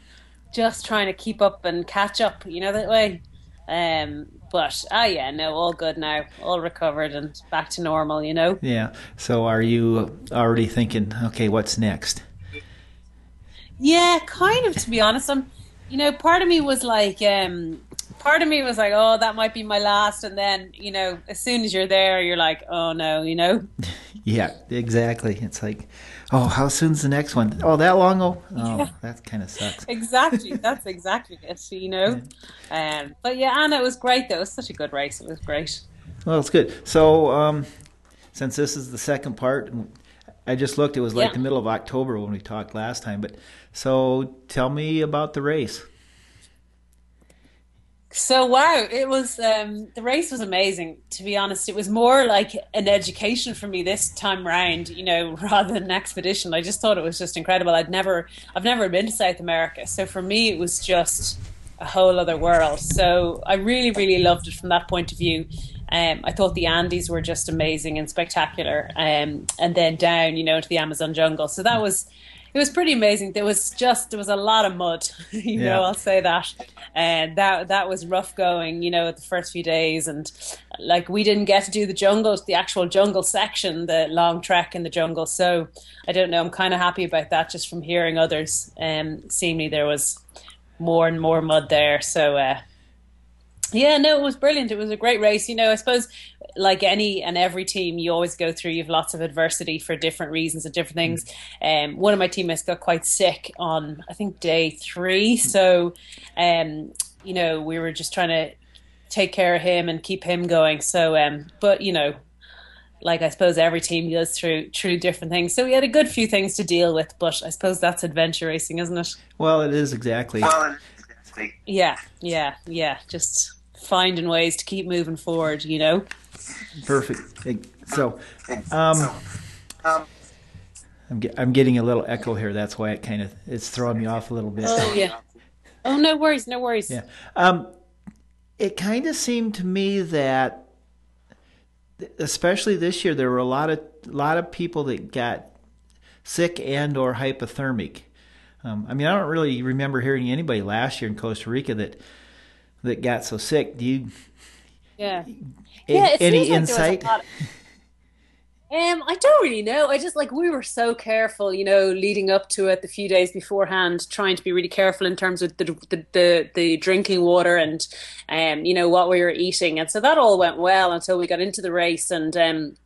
just trying to keep up and catch up, you know that way. Um but ah yeah, no, all good now. All recovered and back to normal, you know. Yeah. So are you already thinking, okay, what's next? Yeah, kind of to be honest. I'm you know, part of me was like um part of me was like, Oh, that might be my last and then, you know, as soon as you're there you're like, Oh no, you know? Yeah, exactly. It's like, oh, how soon's the next one? Oh, that long? Oh, oh that kind of sucks. Exactly. That's exactly it, you know. Um but yeah, Anna, it was great though. It was such a good race. It was great. Well, it's good. So, um, since this is the second part, I just looked. It was like Yeah. the middle of October when we talked last time. But so, tell me about the race. So wow, it was um, the race was amazing. To be honest, it was more like an education for me this time round, you know, rather than an expedition. I just thought it was just incredible. I'd never, I've never been to South America, so for me it was just a whole other world. So I really, really loved it from that point of view. Um, I thought the Andes were just amazing and spectacular, um, and then down, you know, into the Amazon jungle. So that was, it was pretty amazing. There was just there was a lot of mud, you Yeah. know. I'll say that, and that that was rough going, you know, the first few days, and like we didn't get to do the jungle, the actual jungle section, the long trek in the jungle. So I don't know. I'm kind of happy about that, just from hearing others. Um, seemingly there was more and more mud there. So uh, yeah, no, it was brilliant. It was a great race. You know, I suppose like any and every team, you always go through. You've lots of adversity for different reasons and different things. Um, one of my teammates got quite sick on I think day three, so um, you know we were just trying to take care of him and keep him going. So, um, but you know, like I suppose every team goes through through different things. So we had a good few things to deal with, but I suppose that's adventure racing, isn't it? Well, it is exactly. Yeah, yeah, yeah. Just finding ways to keep moving forward, you know. Perfect. So, um, I'm get, I'm getting a little echo here. That's why it kind of it's throwing me off a little bit. Oh yeah. Oh no worries, no worries. Yeah. Um, it kind of seemed to me that, especially this year, there were a lot of a lot of people that got sick and or hypothermic. Um, I mean, I don't really remember hearing anybody last year in Costa Rica that that got so sick. Do you? Yeah. a- Yeah, any seems like there was a insight? of- Um, I don't really know. I just like we were so careful, you know, leading up to it the few days beforehand, trying to be really careful in terms of the the the, the drinking water and um, you know, what we were eating, and so that all went well until we got into the race, and um,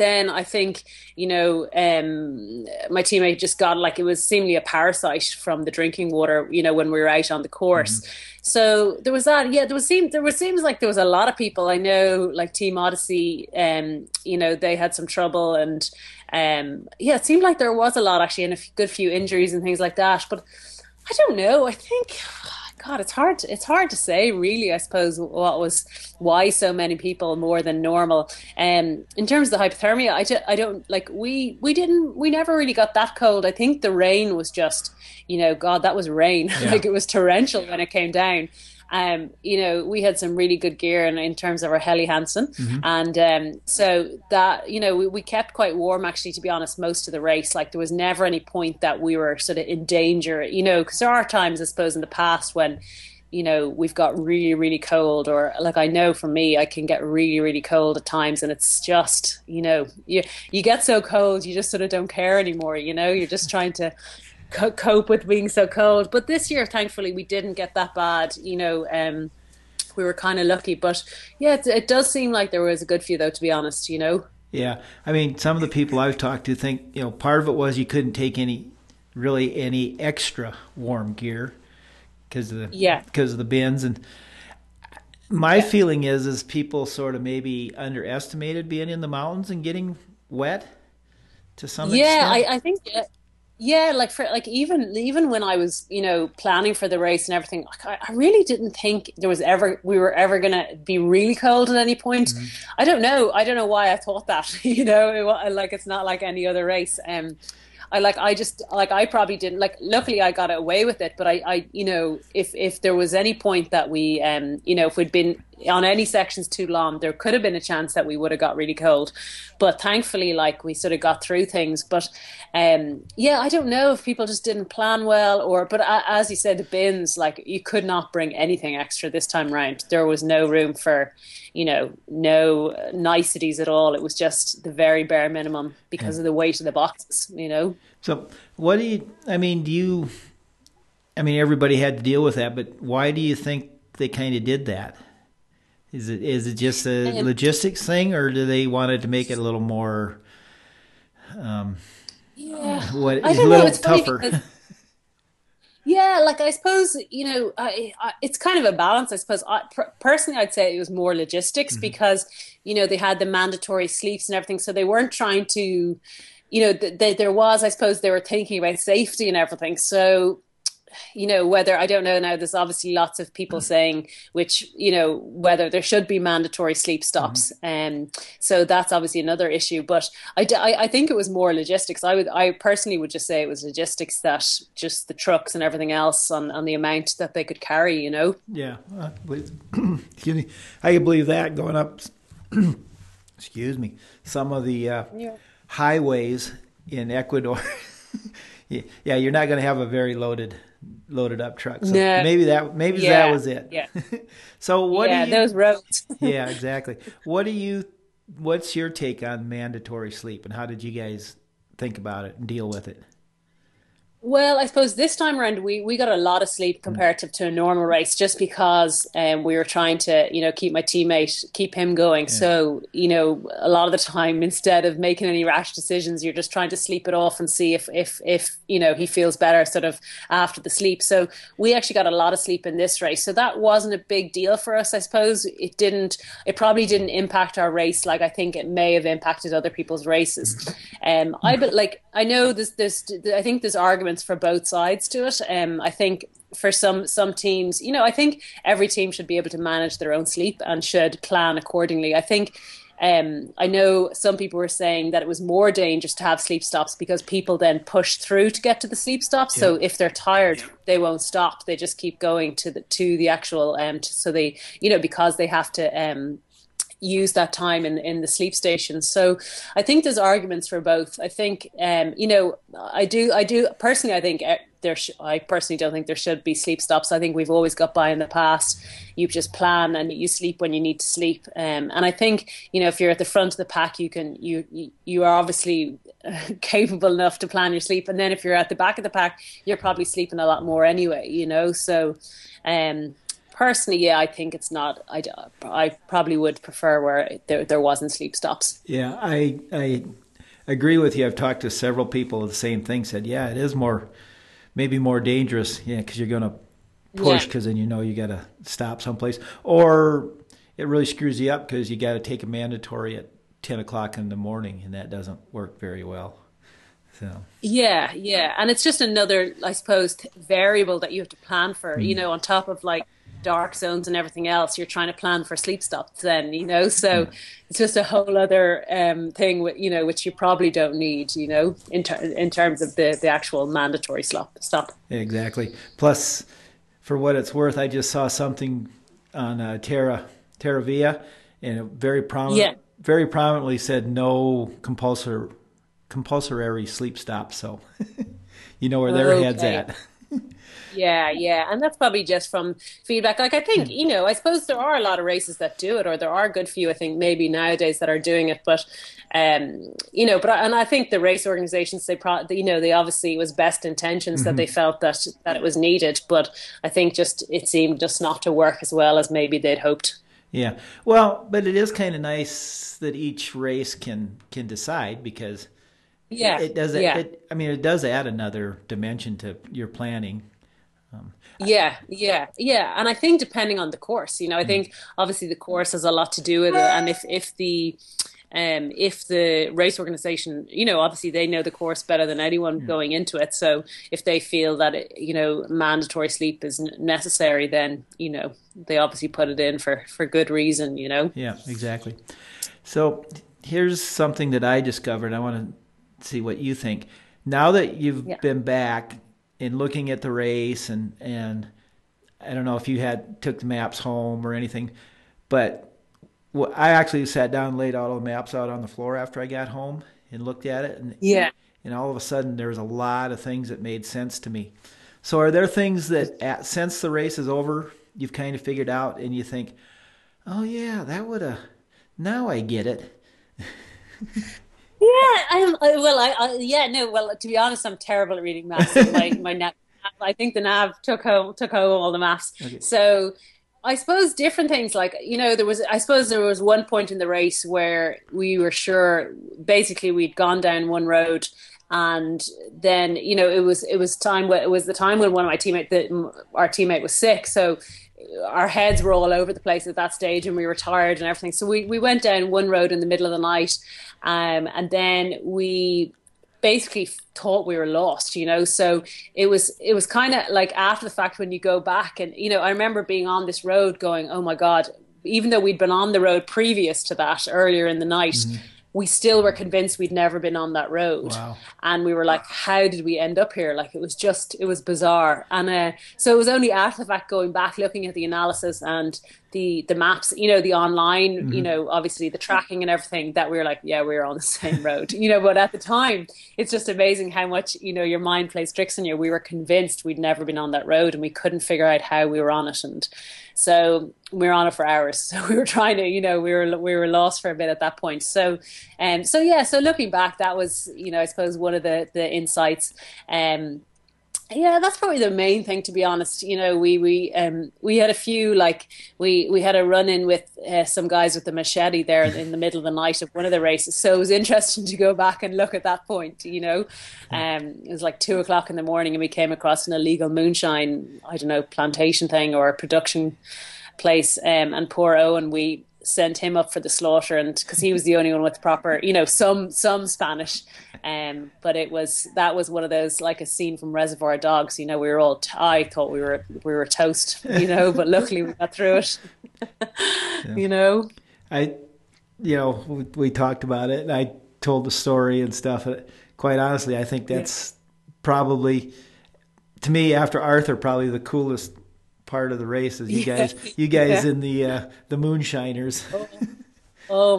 then I think you know um, my teammate just got like it was seemingly a parasite from the drinking water. You know when we were out on the course, so there was that. Yeah, there was seem there was seems like there was a lot of people I know like Team Odyssey. Um, you know they had some trouble and um, yeah, it seemed like there was a lot actually and a good few injuries and things like that. But I don't know. I think. God, it's hard. To, it's hard to say, really. I suppose what was why so many people more than normal. Um, in terms of the hypothermia, I, ju- I don't like we we didn't we never really got that cold. I think the rain was just, you know, God, that was rain. Yeah. like it was torrential when it came down. Um, you know, we had some really good gear in, in terms of our Helly Hansen, and um, so that you know we, we kept quite warm actually. To be honest, most of the race, like there was never any point that we were sort of in danger. You know, because there are times, I suppose, in the past when you know we've got really really cold or like i know for me i can get really really cold at times and it's just you know you you get so cold you just sort of don't care anymore you know you're just trying to co- cope with being so cold but this year thankfully we didn't get that bad you know um we were kind of lucky but yeah it, it does seem like there was a good few though to be honest you know Yeah, I mean, some of the people I've talked to think you know part of it was you couldn't take any, really any extra warm gear because of the Yeah. because of the bins and. My feeling is is people sort of maybe underestimated being in the mountains and getting wet to some yeah extent. I, I think yeah like for like even even when i was you know planning for the race and everything like I, I really didn't think there was ever we were ever gonna be really cold at any point. I don't know. I don't know why i thought that you know? It, like it's not like any other race. Um I like I just like I probably didn't like luckily I got away with it but I I you know if if there was any point that we um you know if we'd been on any sections too long there could have been a chance that we would have got really cold but thankfully like we sort of got through things but um yeah I don't know if people just didn't plan well or but as you said the bins like you could not bring anything extra this time round there was no room for you know no niceties at all it was just the very bare minimum because of the weight of the boxes you know So, what do you? I mean, do you? I mean, everybody had to deal with that, but why do you think they kind of did that? Is it is it just a logistics thing, or do they wanted to make it a little more? Um, yeah what I a little know. Tougher? yeah, like I suppose you know, I, I, it's kind of a balance. I suppose I, per, personally, I'd say it was more logistics because you know they had the mandatory sleeps and everything, so they weren't trying to, you know, th- th- there was, I suppose, they were thinking about safety and everything. So you know whether I don't know now. There's obviously lots of people saying which you know whether there should be mandatory sleep stops, and um, so that's obviously another issue. But I, d- I, I think it was more logistics. I would I personally would just say it was logistics that just the trucks and everything else on on the amount that they could carry. You know. yeah, I believe, excuse me. I can believe that going up. excuse me. Some of the uh, Yeah. highways in Ecuador. yeah, you're not going to have a very loaded loaded up truck. So No. maybe that maybe that was it. yeah. so what yeah, do you those roads. Yeah, exactly. What do you what's your take on mandatory sleep and how did you guys think about it and deal with it? Well, I suppose this time around we, we got a lot of sleep comparative to a normal race, just because um, we were trying to you know keep my teammate keep him going. So you know a lot of the time instead of making any rash decisions, you're just trying to sleep it off and see if if if you know he feels better sort of after the sleep. So we actually got a lot of sleep in this race, so that wasn't a big deal for us. I suppose it didn't. It probably didn't impact our race like I think it may have impacted other people's races. Um, I but like I know there's there's I think there's arguments for both sides to it. Um, I think for some some teams, you know, I think every team should be able to manage their own sleep and should plan accordingly. I think. Um, I know some people were saying that it was more dangerous to have sleep stops because people then push through to get to the sleep stop. So if they're tired, they won't stop. They just keep going to the to the actual um. t- so they, you know, because they have to um use that time in, in the sleep stations. So I think there's arguments for both. I think, um, you know, I do, I do personally, I think eh, there, sh- I personally don't think there should be sleep stops. I think we've always got by in the past. You just plan and you sleep when you need to sleep. Um, and I think, you know, if you're at the front of the pack, you can, you, you, you are obviously capable enough to plan your sleep. And then if you're at the back of the pack, you're probably sleeping a lot more anyway, you know? So, um, personally, yeah, I think it's not. I, I probably would prefer where there there wasn't sleep stops. Yeah, I I agree with you. I've talked to several people the same thing. Said, yeah, it is more, maybe more dangerous. Yeah, because you're going to push Yeah. because then you know you got to stop someplace, or it really screws you up because you got to take a mandatory at ten o'clock in the morning, and that doesn't work very well. So Yeah, yeah, and it's just another, I suppose, variable that you have to plan for. You mm. know, on top of like dark zones and everything else, you're trying to plan for sleep stops. Then you know, so it's just a whole other um, thing. With, you know, which you probably don't need. You know, in ter- in terms of the the actual mandatory stop stop. exactly. Plus, for what it's worth, I just saw something on uh, Terra Terra Via, and it very prominent, Yeah. very prominently said no compulsory compulsory sleep stop. So you know where their heads Okay. at. Yeah, yeah, and that's probably just from feedback. Like I think, you know, I suppose there are a lot of races that do it, or there are a good few. I think maybe nowadays that are doing it, but um, you know, but and I think the race organisations they, pro- you know, they obviously it was best intentions that they felt that that it was needed, but I think just it seemed just not to work as well as maybe they'd hoped. Yeah. Well, but it is kind of nice that each race can can decide because Yeah, it does Yeah. it I mean it does add another dimension to your planning. Yeah, yeah, yeah. And I think depending on the course, you know, I think obviously the course has a lot to do with it. And if if the um, if the race organization, you know, obviously they know the course better than anyone going into it. So if they feel that it, you know mandatory sleep is necessary, then you know they obviously put it in for for good reason. You know. Yeah, exactly. So here's something that I discovered. I want to see what you think. Now that you've Yeah. been back and looking at the race and and I don't know if you had took the maps home or anything, but well, I actually sat down and laid out all the maps out on the floor after I got home and looked at it and Yeah. and all of a sudden there was a lot of things that made sense to me. So are there things that at, since the race is over you've kind of figured out and you think, oh yeah, that would have now I get it. Yeah, I'm. I, well, I, I yeah no. Well, to be honest, I'm terrible at reading maps. my my nav, I think the nav took home took home all the maps. So I suppose different things like you know there was I suppose there was one point in the race where we were sure basically we'd gone down one road and then you know it was it was time when it was the time when one of my teammate our teammate was sick. So our heads were all over the place at that stage and we were tired and everything. So we, we went down one road in the middle of the night um, and then we basically thought we were lost you know? So it was it was kind of like after the fact when you go back and you know i remember being on this road going oh my god even though we'd been on the road previous to that earlier in the night we still were convinced we'd never been on that road. Wow. and we were like how did we end up here? Like it was just it was bizarre. And uh, so it was only after the fact going back looking at the analysis and the the maps you know the online you know obviously the tracking and everything that we were like yeah we were on the same road you know. But at the time it's just amazing how much you know your mind plays tricks on you. We were convinced we'd never been on that road and we couldn't figure out how we were on it. And so we were on it for hours. So we were trying to you know we were we were lost for a bit at that point. So um so yeah so looking back that was you know i suppose one of the the insights. Um yeah, that's probably the main thing, to be honest. You know, we we um we had a few like we we had a run in with uh, some guys with the machete there in the middle of the night of one of the races. So it was interesting to go back and look at that point. You know, um, it was like two o'clock in the morning, and we came across an illegal moonshine, I don't know, plantation thing or a production place. Um, and poor Owen, we sent him up for the slaughter, and because he was the only one with proper, you know, some some Spanish. Um, but it was that was one of those like a scene from Reservoir Dogs. You know, we were all t- I thought we were we were toast. You know, but luckily we got through it. You know. I, you know, we, we talked about it, and I told the story and stuff. Uh, Quite honestly, I think that's probably, to me, after Arthur, probably the coolest part of the race is you Yeah. guys, you guys Yeah. in the uh, the moonshiners. Oh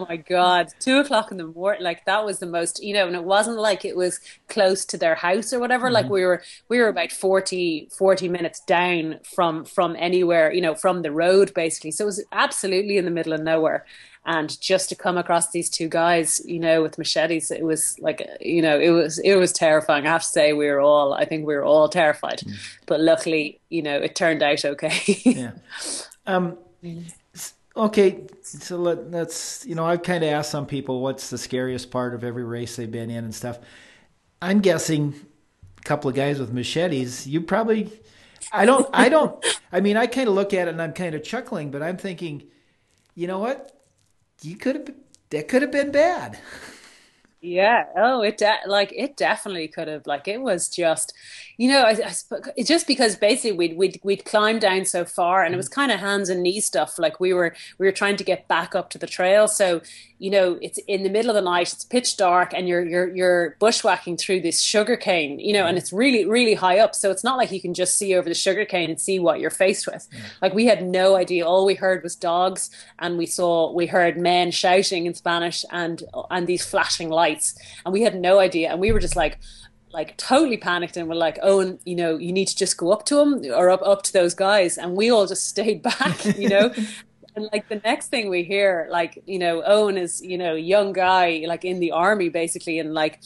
my God. Two o'clock in the morning. Like that was the most, you know, and it wasn't like it was close to their house or whatever. Like we were, we were about 40, 40 minutes down from, from anywhere, you know, from the road basically. So it was absolutely in the middle of nowhere. And just to come across these two guys, you know, with machetes, it was like, you know, it was, it was terrifying. I have to say we were all, I think we were all terrified, but luckily, you know, it turned out okay. yeah. Um, okay, so let, let's, you know, I've kind of asked some people what's the scariest part of every race they've been in and stuff. I'm guessing a couple of guys with machetes, you probably, I don't, I don't, I mean, I kind of look at it and I'm kind of chuckling, but I'm thinking, you know what? You could have, that could have been bad. Yeah. Oh, it de- like it definitely could have. Like it was just, you know, I, I it's just because basically we'd we'd we'd climbed down so far, and it was mm-hmm. kind of hands and knee stuff. Like we were we were trying to get back up to the trail. So you know, it's in the middle of the night. It's pitch dark, and you're you're you're bushwhacking through this sugar cane. You know, and mm. it's really really high up. So it's not like you can just see over the sugar cane and see what you're faced with. Mm. Like we had no idea. All we heard was dogs, and we saw we heard men shouting in Spanish and and these flashing lights, and we had no idea. And we were just like like totally panicked and were like, "Oh, you know, you need to just go up to him or up up to those guys," and we all just stayed back, you know. and like the next thing we hear, like you know, Owen is you know young guy like in the army basically, and like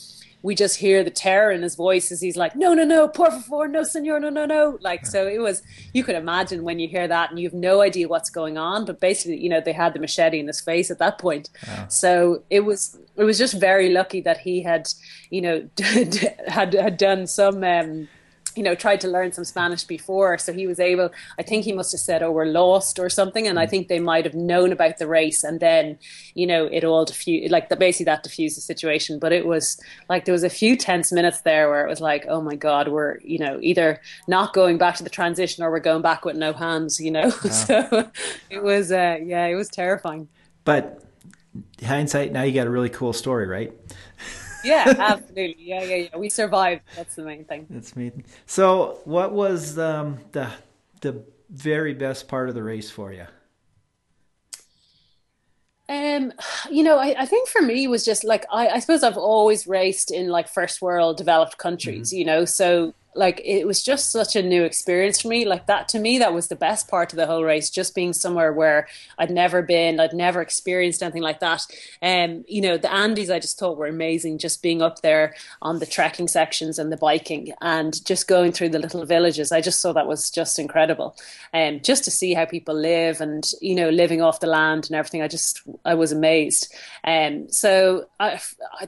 we just hear the terror in his voice as he's like, no, no, no, por favor, no, senor, no, no, no. Like, so it was, you could imagine when you hear that and you have no idea what's going on, but basically, you know, they had the machete in his face at that point. So it was, it was just very lucky that he had, you know, had, had done some, um, you know, tried to learn some Spanish before. So he was able, I think he must have said, oh, we're lost or something. And I think they might have known about the race. And then, you know, it all diffused, like the, basically that diffused the situation. But it was like there was a few tense minutes there where it was like, oh my God, we're, you know, either not going back to the transition or we're going back with no hands, you know. so it was, uh, yeah, it was terrifying. But hindsight, now you got a really cool story, right? Yeah, absolutely. Yeah, yeah, yeah. We survived. That's the main thing. That's amazing. So, what was um, the the very best part of the race for you? Um, you know, I, I think for me it was just like I, I suppose I've always raced in like first world developed countries, Mm-hmm. you know, so like it was just such a new experience for me. Like that to me, that was the best part of the whole race, just being somewhere where I'd never been, I'd never experienced anything like that. Um, you know, the Andes I just thought were amazing, just being up there on the trekking sections and the biking and just going through the little villages. I just thought that was just incredible. And um, just to see how people live and, you know, living off the land and everything, I just, I was amazed. And um, so I,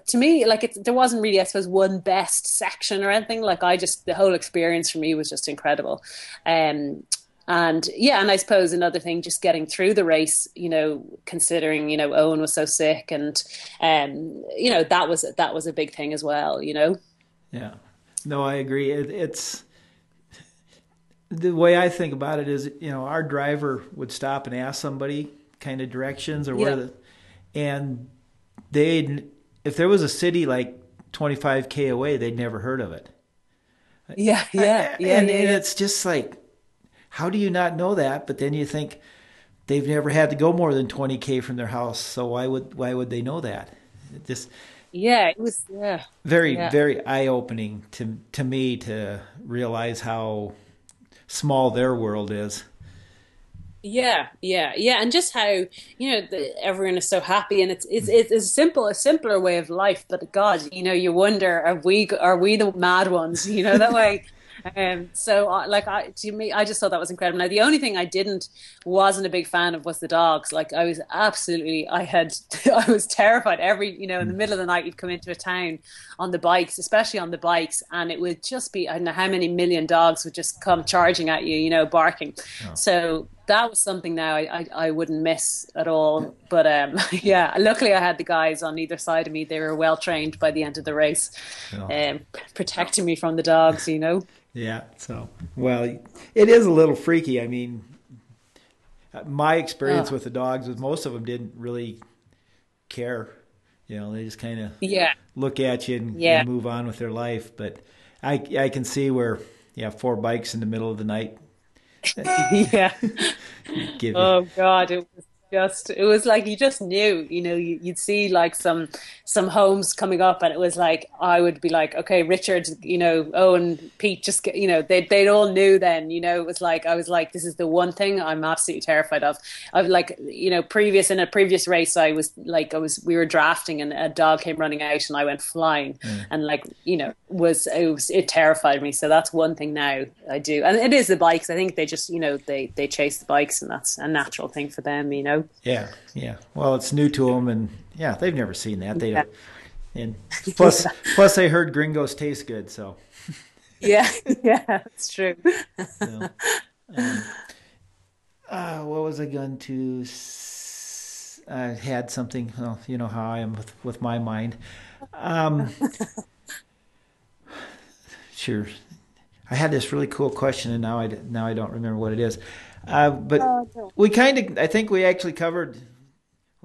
to me, like it, there wasn't really, I suppose, one best section or anything. Like I just, the whole experience for me was just incredible. Um, and yeah, and I suppose another thing, just getting through the race, you know, considering you know Owen was so sick, and um, you know that was that was a big thing as well, you know. Yeah, no, I agree. It, it's the way I think about it is, you know, our driver would stop and ask somebody kind of directions or where Yeah. the, and they, if there was a city like 25k away, they'd never heard of it. Yeah, yeah, yeah, and, yeah, and yeah. it's just like, how do you not know that? But then you think they've never had to go more than 20k from their house, so why would why would they know that? It just yeah, it was yeah. very Yeah. very eye opening to to me to realize how small their world is. Yeah, yeah, yeah, and just how you know the, everyone is so happy, and it's it's it's a simple, a simpler way of life. But God, you know, you wonder are we are we the mad ones? You know that way. Um, so, uh, like, I, to me, I just thought that was incredible. Now, the only thing I didn't, wasn't a big fan of was the dogs. Like, I was absolutely, I had, I was terrified. Every, you know, in the middle of the night, you'd come into a town on the bikes, especially on the bikes, and it would just be, I don't know how many million dogs would just come charging at you, you know, barking. So that was something now I, I, I wouldn't miss at all. But um, yeah, luckily I had the guys on either side of me. They were well trained by the end of the race, um, protecting me from the dogs, you know. Yeah. So, well, it is a little freaky. I mean, my experience Oh. with the dogs was most of them didn't really care. You know, they just kind of Yeah. look at you and, Yeah. and move on with their life. But I I can see where yeah, four bikes in the middle of the night yeah. Oh God, it was just it was like you just knew, you know, you, you'd see like some some homes coming up, and it was like I would be like, okay, Richard, you know, oh, Owen, Pete, just you know, they they all knew then, you know, it was like I was like, this is the one thing I'm absolutely terrified of. I've like, you know, previous in a previous race, I was like, I was we were drafting, and a dog came running out, and I went flying, mm. and like, you know, was it was it terrified me. So that's one thing now I do, and it is the bikes. I think they just, you know, they they chase the bikes, and that's a natural thing for them, you know. Yeah, yeah. Well, it's new to them, and yeah, they've never seen that. They don't. And plus, plus, they heard gringos taste good, so. Yeah, yeah, that's true. so, um, uh, what was I going to? s- I had something. Well, you know how I am with with my mind. Um, sure. I had this really cool question, and now I now I don't remember what it is. Uh, but we kind of, I think we actually covered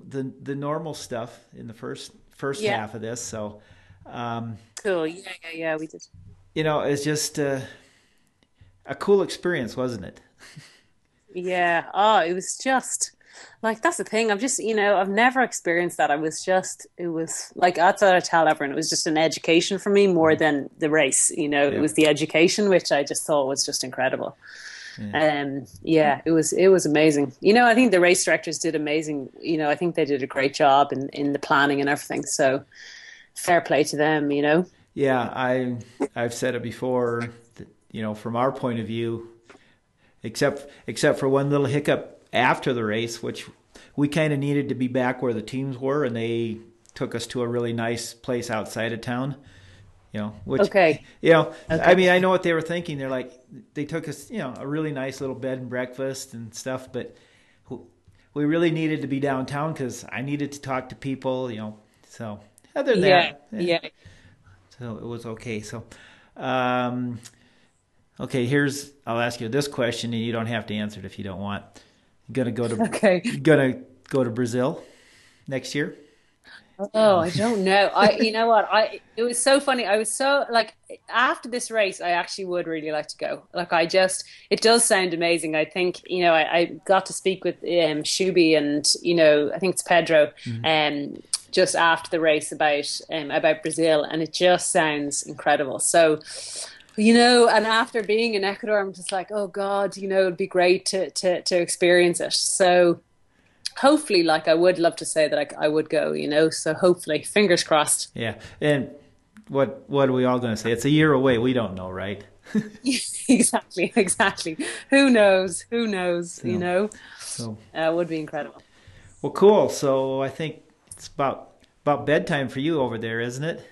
the the normal stuff in the first first Yeah. half of this. So, um, Cool. Yeah, yeah, yeah. We did. you know, it's just uh, a cool experience, wasn't it? Yeah. Oh, it was just. like that's the thing. I've just you know I've never experienced that. I was just it was like that's what I tell everyone. It was just an education for me more than the race. You know, Yeah. it was the education which I just thought was just incredible. Um, yeah, it was it was amazing. You know, I think the race directors did amazing. You know, I think they did a great job in in the planning and everything. So fair play to them. You know. Yeah, I I've said it before. That, you know, from our point of view, except except for one little hiccup after the race, which we kind of needed to be back where the teams were, and they took us to a really nice place outside of town. You know, which Okay. you know, I mean, I know what they were thinking. They're like, they took us, you know, a really nice little bed and breakfast and stuff, but we really needed to be downtown because I needed to talk to people. You know, so other than Yeah. that, Yeah. so it was okay. So, um, okay, here's I'll ask you this question, and you don't have to answer it if you don't want. You gonna go to Okay. gonna go to Brazil next year? Oh, I don't know. I, you know what? I it was so funny. I was so like after this race, I actually would really like to go. Like I just, it does sound amazing. I think you know, I, I got to speak with um, Shuby and you know, I think it's Pedro, um, just after the race about um, about Brazil, and it just sounds incredible. So. You know, and after being in Ecuador, I'm just like, oh God, you know, it'd be great to to to experience it. So, hopefully, like I would love to say that I, I would go, you know. So hopefully, fingers crossed. Yeah, and what what are we all gonna say? It's a year away. We don't know, right? exactly, exactly. Who knows? Who knows? You know, So uh, would be incredible. well, cool. So I think it's about about bedtime for you over there, isn't it?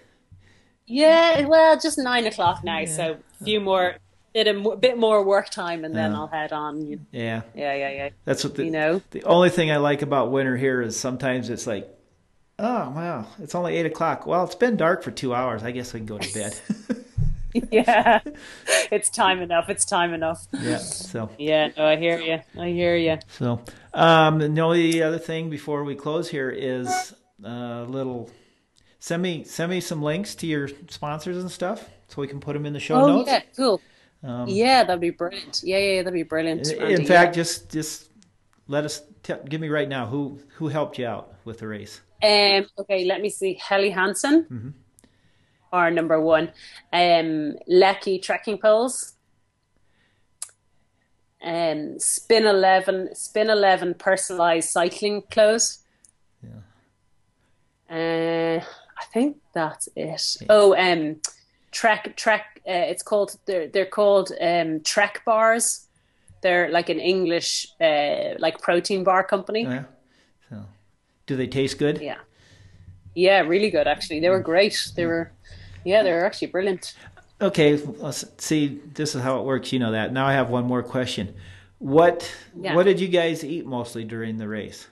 Yeah, well, just nine o'clock now, so a few more, bit a bit more work time, and then Yeah. I'll head on. You- Yeah, Yeah, yeah, yeah. that's what the You know. the only thing I like about winter here is sometimes it's like, oh wow, it's only eight o'clock. Well, it's been dark for two hours. I guess we can go to bed. yeah, it's time enough. It's time enough. yeah. So Yeah, no, I hear you. I hear you. so um, the only other thing before we close here is a little. Send me send me some links to your sponsors and stuff so we can put them in the show Oh notes. yeah, cool. Um, yeah, that'd be brilliant. Yeah, yeah, that'd be brilliant. In, Randy, in fact, just just let us t- give me right now who who helped you out with the race. um, okay, let me see. Helly Hansen, our number one. Um, Leki trekking poles. Um, Spin Eleven, Spin Eleven personalized cycling clothes. Uh, I think that's it. Oh, um, Trek Trek. Uh, it's called. They're they're called um Trek bars. They're like an English uh like protein bar company. Oh, yeah. So, do they taste good? Yeah. Yeah, really good actually. They were great. They were yeah, they were actually brilliant. Okay. Let's see. This is how it works. You know that. Now I have one more question. What Yeah. what did you guys eat mostly during the race?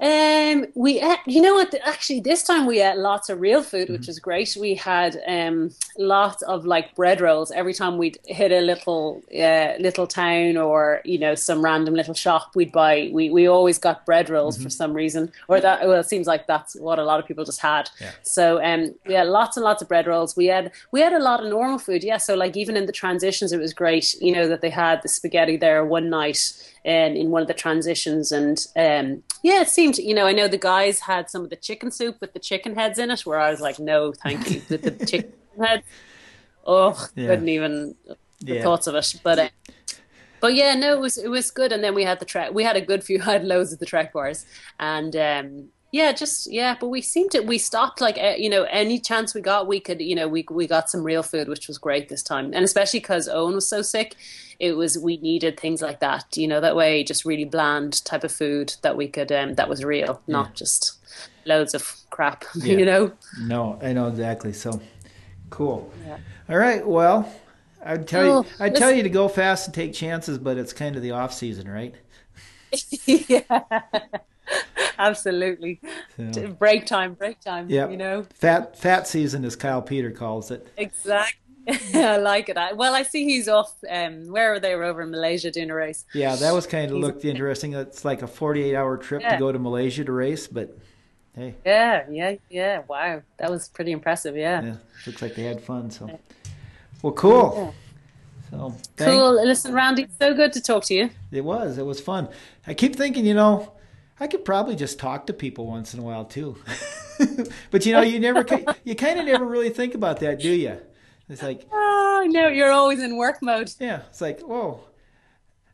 Um, we ate, you know what? Actually, this time we ate lots of real food, which was great. We had um lots of like bread rolls every time we'd hit a little uh, little town or you know some random little shop. We'd buy. We we always got bread rolls for some reason, or that. Well, it seems like that's what a lot of people just had. Yeah. So um, we had lots and lots of bread rolls. We had we had a lot of normal food. Yeah. So like even in the transitions, it was great. You know that they had the spaghetti there one night and in one of the transitions and um yeah it seemed you know i know the guys had some of the chicken soup with the chicken heads in it where i was like no thank you with the chicken head oh Yeah. couldn't even the Yeah. thoughts of it but uh, but yeah no it was it was good and then we had the Trek. we had a good few had loads of the Trek bars and um yeah just yeah but we seemed to we stopped like you know any chance we got we could you know we we got some real food which was great this time and especially because owen was so sick it was we needed things like that you know that way just really bland type of food that we could um that was real not just loads of crap Yeah. you know No, I know exactly. So cool. Yeah. All right. Well, I'd tell Oh, you I'd tell you to go fast and take chances, but it's kind of the off season, right? yeah absolutely So, break time break time Yep. you know fat fat season, as Kyle Peter calls it. Exactly. I like it. I- Well, I see he's off. Um, where were they? Were over in Malaysia doing a race. Yeah, that was kind of He's- looked interesting. It's like a 48 hour trip to go to Malaysia to race, but hey, Yeah, yeah, yeah. Wow, that was pretty impressive. Yeah. yeah, looks like they had fun. So, well, cool. So, Cool. Listen, Randy, so good to talk to you. It was. It was fun. I keep thinking, you know, I could probably just talk to people once in a while too. but you know, you never, you kind of never really think about that, do you? It's like, Oh, know you're always in work mode. yeah, it's like, whoa,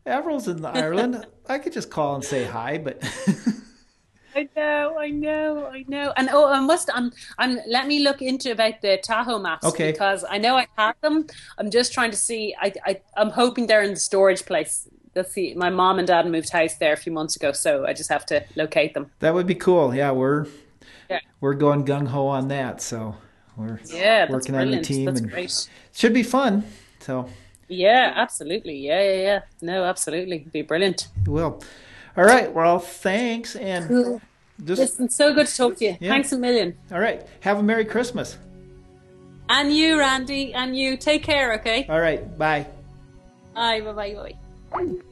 Avril's in Ireland. I could just call and say hi, but I know, I know, I know. And oh, I must. Um, um, let me look into about the Tahoe maps Okay. because I know I have them. I'm just trying to see. I, I, I'm hoping they're in the storage place. That's see My mom and dad moved house there a few months ago, so I just have to locate them. that would be cool. Yeah, we're Yeah. we're going gung ho on that, so we're Yeah, working on the team That's and great. should be fun. So Yeah, absolutely. Yeah, yeah, yeah. No, absolutely. It'd be brilliant. will. All right. Well, thanks and just Listen, so good to talk to you. Yeah. Thanks a million. all right. Have a merry Christmas. And you, Randy, and you. Take care, okay? All right. Bye. Bye, bye, bye, bye. you